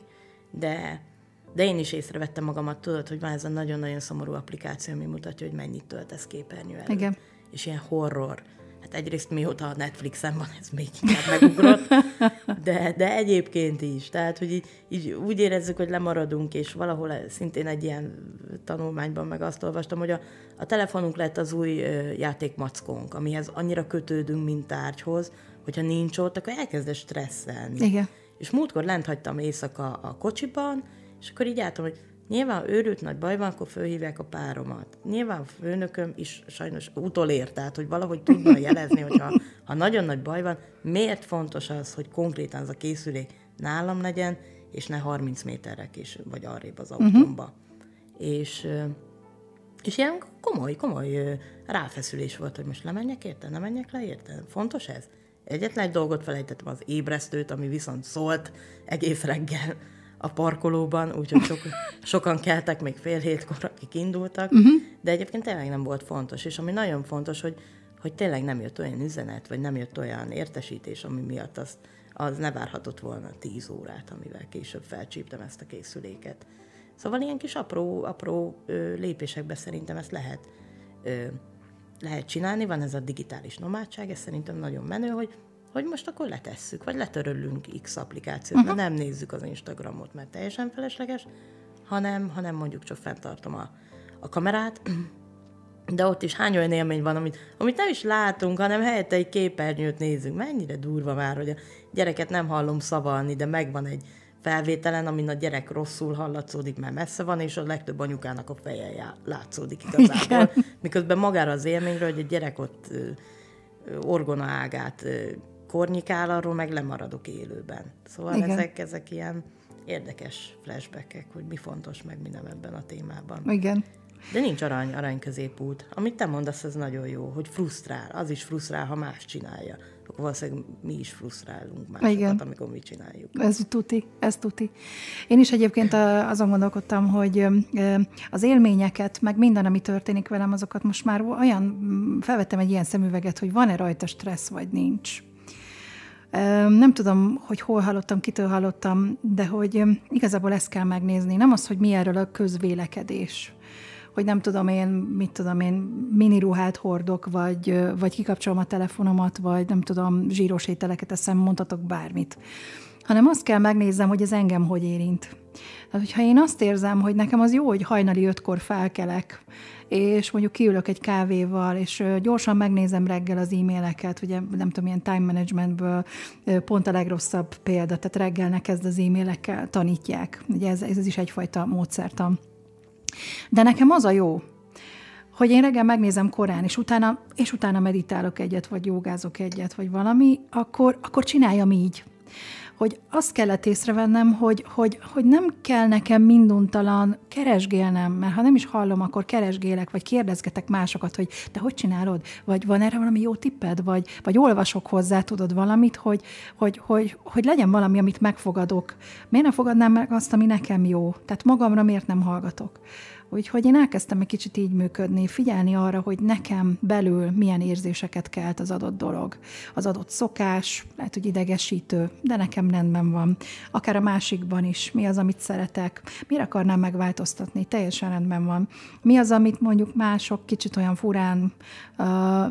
de, de én is észrevettem magamat, tudod, hogy van ez a nagyon-nagyon szomorú applikáció, ami mutatja, hogy mennyit töltesz képernyő előtt. Igen. És ilyen horror Hát egyrészt mióta a Netflixen van, ez még inkább megugrott, de, de egyébként is. Tehát, hogy így, így úgy érezzük, hogy lemaradunk, és valahol szintén egy ilyen tanulmányban meg azt olvastam, hogy a, a telefonunk lett az új játékmackónk, amihez annyira kötődünk, mint tárgyhoz, hogyha nincs ott, akkor elkezd stresszelni. Igen. És múltkor lent hagytam éjszaka a kocsiban, és akkor így álltam, hogy Nyilván őrült nagy baj van, akkor fölhívják a páromat. Nyilván a főnököm is sajnos utolér, tehát hogy valahogy tudna jelezni, hogy ha nagyon nagy baj van, miért fontos az, hogy konkrétan az a készülék nálam legyen, és ne 30 méterre később, vagy arrébb az autómba. Uh-huh. És, és ilyen komoly, komoly ráfeszülés volt, hogy most lemenjek érte, nem menjek le érte. Fontos ez? Egyetlen egy dolgot felejtettem, az ébresztőt, ami viszont szólt egész reggel a parkolóban, úgyhogy sok, sokan keltek még fél hétkor, akik indultak, uh-huh. de egyébként tényleg nem volt fontos, és ami nagyon fontos, hogy, hogy tényleg nem jött olyan üzenet, vagy nem jött olyan értesítés, ami miatt az, az ne várhatott volna 10 órát, amivel később felcsíptem ezt a készüléket. Szóval ilyen kis apró, apró ö, lépésekbe szerintem ezt lehet, ö, lehet csinálni. Van ez a digitális nomádság, ez szerintem nagyon menő, hogy hogy most akkor letesszük, vagy letörölünk X applikációt, uh-huh. nem nézzük az Instagramot, mert teljesen felesleges, hanem, hanem mondjuk csak fenntartom a, a kamerát, de ott is hány olyan élmény van, amit, amit nem is látunk, hanem helyette egy képernyőt nézünk. Mennyire durva már, hogy a gyereket nem hallom szavalni, de megvan egy felvételen, amin a gyerek rosszul hallatszódik, mert messze van, és a legtöbb anyukának a feje látszódik igazából. Miközben magára az élményről, hogy a gyerek ott orgona ágát kornyikál, arról meg lemaradok élőben. Szóval Igen. ezek, ezek ilyen érdekes flashbackek, hogy mi fontos, meg mi nem ebben a témában. Igen. De nincs arany, arany középút. Amit te mondasz, az nagyon jó, hogy frusztrál. Az is frusztrál, ha más csinálja. Akkor valószínűleg mi is frusztrálunk másokat, Igen. amikor mi csináljuk. Ez tuti, ez tuti. Én is egyébként azon gondolkodtam, hogy az élményeket, meg minden, ami történik velem, azokat most már olyan, felvettem egy ilyen szemüveget, hogy van-e rajta stressz, vagy nincs. Nem tudom, hogy hol hallottam, kitől hallottam, de hogy igazából ezt kell megnézni. Nem az, hogy mi erről a közvélekedés hogy nem tudom én, mit tudom én, mini ruhát hordok, vagy, vagy kikapcsolom a telefonomat, vagy nem tudom, zsíros ételeket eszem, mondhatok bármit. Hanem azt kell megnézzem, hogy ez engem hogy érint. Tehát, hogyha én azt érzem, hogy nekem az jó, hogy hajnali ötkor felkelek, és mondjuk kiülök egy kávéval, és gyorsan megnézem reggel az e-maileket, ugye nem tudom, ilyen time managementből pont a legrosszabb példa, tehát reggelnek kezd az e-mailekkel tanítják. Ugye ez, ez is egyfajta módszertan. De nekem az a jó, hogy én reggel megnézem korán, és utána, és utána meditálok egyet, vagy jogázok egyet, vagy valami, akkor, akkor csináljam így hogy azt kellett észrevennem, hogy, hogy, hogy nem kell nekem minduntalan keresgélnem, mert ha nem is hallom, akkor keresgélek, vagy kérdezgetek másokat, hogy te hogy csinálod, vagy van erre valami jó tipped, vagy, vagy olvasok hozzá, tudod valamit, hogy, hogy, hogy, hogy legyen valami, amit megfogadok. Miért nem fogadnám meg azt, ami nekem jó? Tehát magamra miért nem hallgatok? Úgyhogy én elkezdtem egy kicsit így működni, figyelni arra, hogy nekem belül milyen érzéseket kelt az adott dolog. Az adott szokás, lehet, hogy idegesítő, de nekem rendben van. Akár a másikban is, mi az, amit szeretek, mire akarnám megváltoztatni, teljesen rendben van. Mi az, amit mondjuk mások kicsit olyan furán uh,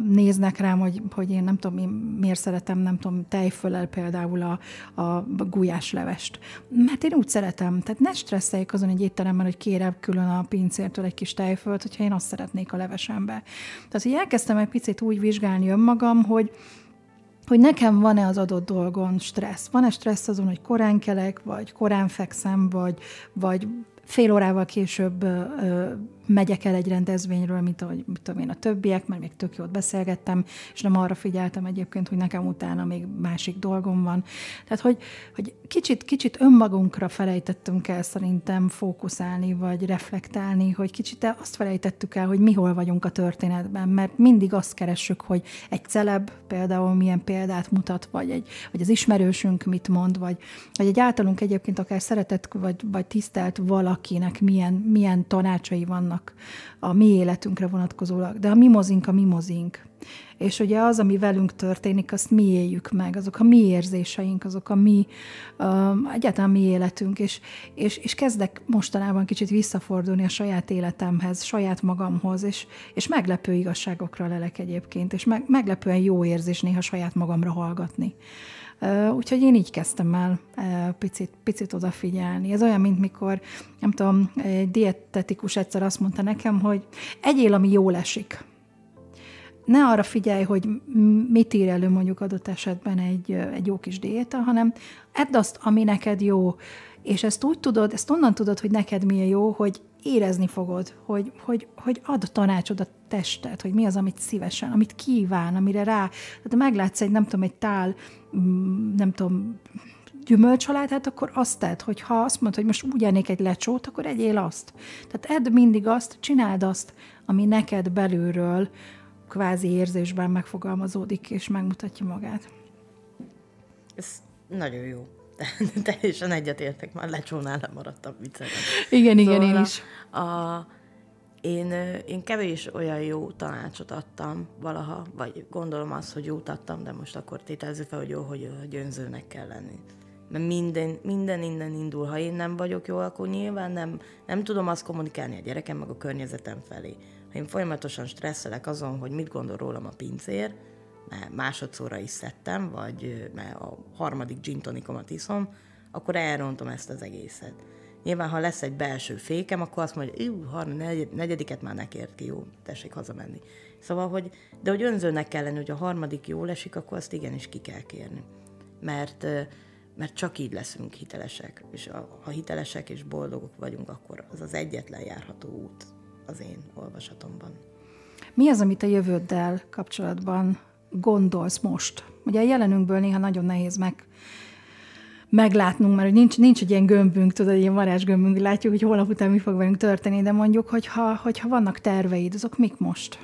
néznek rám, hogy, hogy én nem tudom, én miért szeretem, nem tudom, tejfölel például a, a gulyáslevest. Mert én úgy szeretem, tehát ne stresszeljük azon egy étteremben, hogy kérem külön a pénz pincértől egy kis tejfölt, hogyha én azt szeretnék a levesembe. Tehát, hogy elkezdtem egy picit úgy vizsgálni önmagam, hogy hogy nekem van-e az adott dolgon stressz. Van-e stressz azon, hogy korán kelek, vagy korán fekszem, vagy, vagy fél órával később ö, megyek el egy rendezvényről, mint ahogy mit tudom én a többiek, mert még tök jót beszélgettem, és nem arra figyeltem egyébként, hogy nekem utána még másik dolgom van. Tehát, hogy, hogy kicsit, kicsit önmagunkra felejtettünk el szerintem fókuszálni, vagy reflektálni, hogy kicsit azt felejtettük el, hogy mi hol vagyunk a történetben, mert mindig azt keressük, hogy egy celeb például milyen példát mutat, vagy, egy, vagy az ismerősünk mit mond, vagy, vagy egy általunk egyébként akár szeretett, vagy, vagy tisztelt valakinek milyen, milyen tanácsai vannak vannak a mi életünkre vonatkozólag, de a mimozink a mimozink. És ugye az, ami velünk történik, azt mi éljük meg, azok a mi érzéseink, azok a mi, uh, egyáltalán mi életünk, és, és, és kezdek mostanában kicsit visszafordulni a saját életemhez, saját magamhoz, és, és meglepő igazságokra lelek egyébként, és meg, meglepően jó érzés néha saját magamra hallgatni. Úgyhogy én így kezdtem el picit, picit odafigyelni. Ez olyan, mint mikor, nem tudom, egy dietetikus egyszer azt mondta nekem, hogy egyél, ami jól esik. Ne arra figyelj, hogy mit ír elő mondjuk adott esetben egy, egy jó kis diéta, hanem edd azt, ami neked jó. És ezt úgy tudod, ezt onnan tudod, hogy neked milyen jó, hogy érezni fogod, hogy, hogy, hogy ad tanácsod a tested, hogy mi az, amit szívesen, amit kíván, amire rá. Tehát meglátsz egy, nem tudom, egy tál, mm, nem tudom, gyümölcsalátát, akkor azt tedd, hogy ha azt mondod, hogy most úgy ennék egy lecsót, akkor egyél azt. Tehát edd mindig azt, csináld azt, ami neked belülről kvázi érzésben megfogalmazódik, és megmutatja magát. Ez nagyon jó. Teljesen egyetértek, már lecsónál lemaradtam viccelem. Igen, igen, szóval én is. A, én, én kevés olyan jó tanácsot adtam valaha, vagy gondolom azt, hogy jót adtam, de most akkor tételezzük fel, hogy jó, hogy gyönzőnek kell lenni. Mert minden, minden innen indul. Ha én nem vagyok jó, akkor nyilván nem, nem tudom azt kommunikálni a gyerekem, meg a környezetem felé. Ha én folyamatosan stresszelek azon, hogy mit gondol rólam a pincér, mert másodszorra is szedtem, vagy mert a harmadik gin tonikomat iszom, akkor elrontom ezt az egészet. Nyilván, ha lesz egy belső fékem, akkor azt mondja, hogy negy, negyediket már ne kért ki, jó, tessék hazamenni. Szóval, hogy, de hogy önzőnek kell lenni, hogy a harmadik jól esik, akkor azt igenis ki kell kérni. Mert, mert csak így leszünk hitelesek. És ha hitelesek és boldogok vagyunk, akkor az az egyetlen járható út az én olvasatomban. Mi az, amit a jövőddel kapcsolatban gondolsz most? Ugye a jelenünkből néha nagyon nehéz meg, meglátnunk, mert nincs, nincs egy ilyen gömbünk, tudod, egy ilyen varázsgömbünk, látjuk, hogy holnap után mi fog velünk történni, de mondjuk, hogyha, hogyha vannak terveid, azok mik most?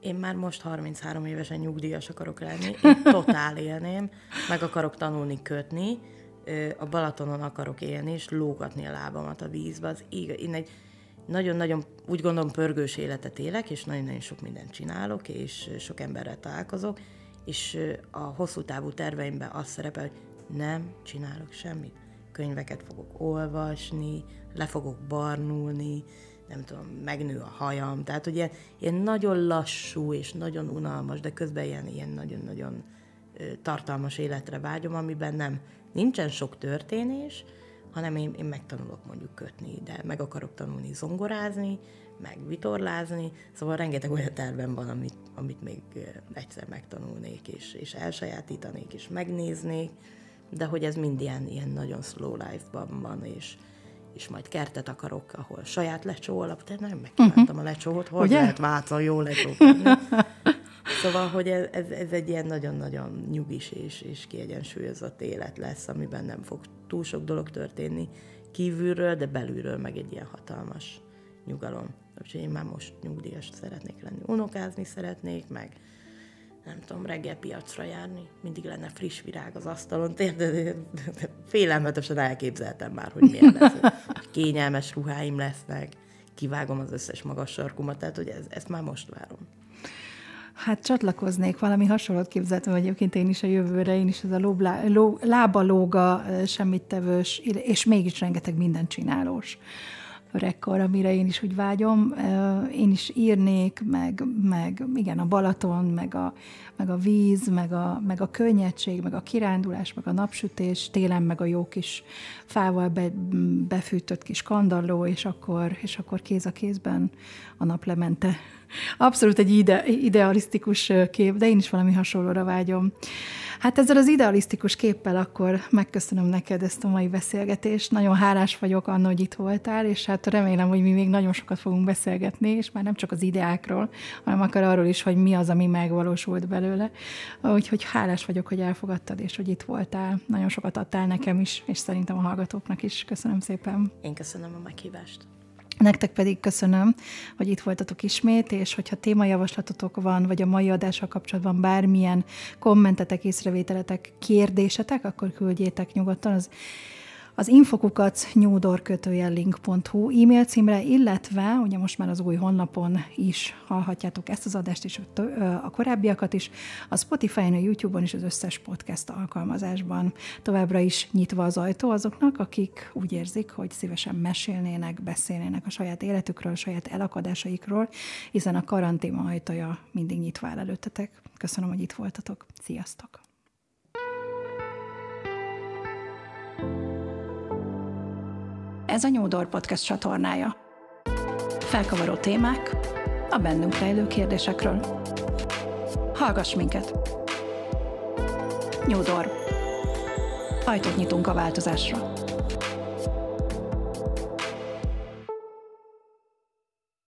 Én már most 33 évesen nyugdíjas akarok lenni, én totál élném, meg akarok tanulni kötni, a Balatonon akarok élni, és lógatni a lábamat a vízbe. Az igaz, én egy nagyon-nagyon, úgy gondolom, pörgős életet élek, és nagyon-nagyon sok mindent csinálok, és sok emberrel találkozok, és a hosszú távú terveimben az szerepel, hogy nem csinálok semmit. Könyveket fogok olvasni, le fogok barnulni, nem tudom, megnő a hajam. Tehát ugye ilyen nagyon lassú és nagyon unalmas, de közben ilyen, ilyen nagyon-nagyon tartalmas életre vágyom, amiben nem nincsen sok történés, hanem én, én megtanulok mondjuk kötni, de meg akarok tanulni zongorázni, meg vitorlázni, szóval rengeteg olyan tervem van, amit, amit még egyszer megtanulnék, és, és elsajátítanék, és megnéznék, de hogy ez mind ilyen, ilyen nagyon slow life-ban van, és, és majd kertet akarok, ahol saját lecsó alap, de nem megkívántam uh-huh. a lecsót, hogy Ugye? lehet Vácon jó lecsó Szóval, hogy ez, ez, ez egy ilyen nagyon-nagyon nyugis és, és kiegyensúlyozott élet lesz, amiben nem fog túl sok dolog történni kívülről, de belülről meg egy ilyen hatalmas nyugalom. Úgyhogy én már most nyugdíjas szeretnék lenni. Unokázni szeretnék, meg nem tudom, reggel piacra járni, mindig lenne friss virág az asztalon, de félelmetesen elképzeltem már, hogy milyen lesz. Kényelmes ruháim lesznek, kivágom az összes magas sarkumat, tehát hogy ez, ezt már most várom. Hát csatlakoznék, valami hasonlót képzeltem egyébként én is a jövőre, én is ez a lóblá, ló, lábalóga, és mégis rengeteg minden csinálós öregkor, amire én is úgy vágyom. Én is írnék, meg, meg igen, a Balaton, meg a, meg a víz, meg a, meg a könnyedség, meg a kirándulás, meg a napsütés, télen meg a jó kis fával be, befűtött kis kandalló, és akkor, és akkor kéz a kézben a naplemente Abszolút egy ide, idealisztikus kép, de én is valami hasonlóra vágyom. Hát ezzel az idealisztikus képpel akkor megköszönöm neked ezt a mai beszélgetést. Nagyon hálás vagyok annak, hogy itt voltál, és hát remélem, hogy mi még nagyon sokat fogunk beszélgetni, és már nem csak az ideákról, hanem akár arról is, hogy mi az, ami megvalósult belőle. Úgyhogy hálás vagyok, hogy elfogadtad, és hogy itt voltál. Nagyon sokat adtál nekem is, és szerintem a hallgatóknak is. Köszönöm szépen. Én köszönöm a meghívást. Nektek pedig köszönöm, hogy itt voltatok ismét, és hogyha témajavaslatotok van, vagy a mai adással kapcsolatban bármilyen kommentetek, észrevételetek, kérdésetek, akkor küldjétek nyugodtan az az infokukat nyúdorkötőjellink.hu e-mail címre, illetve ugye most már az új honlapon is hallhatjátok ezt az adást és a korábbiakat is, a Spotify-on, a YouTube-on és az összes podcast alkalmazásban. Továbbra is nyitva az ajtó azoknak, akik úgy érzik, hogy szívesen mesélnének, beszélnének a saját életükről, a saját elakadásaikról, hiszen a karantén ajtaja mindig nyitva áll előttetek. Köszönöm, hogy itt voltatok. Sziasztok! Ez a Nyúdor Podcast csatornája. Felkavaró témák a bennünk rejlő kérdésekről. Hallgass minket! Nyúdor. Ajtót nyitunk a változásra.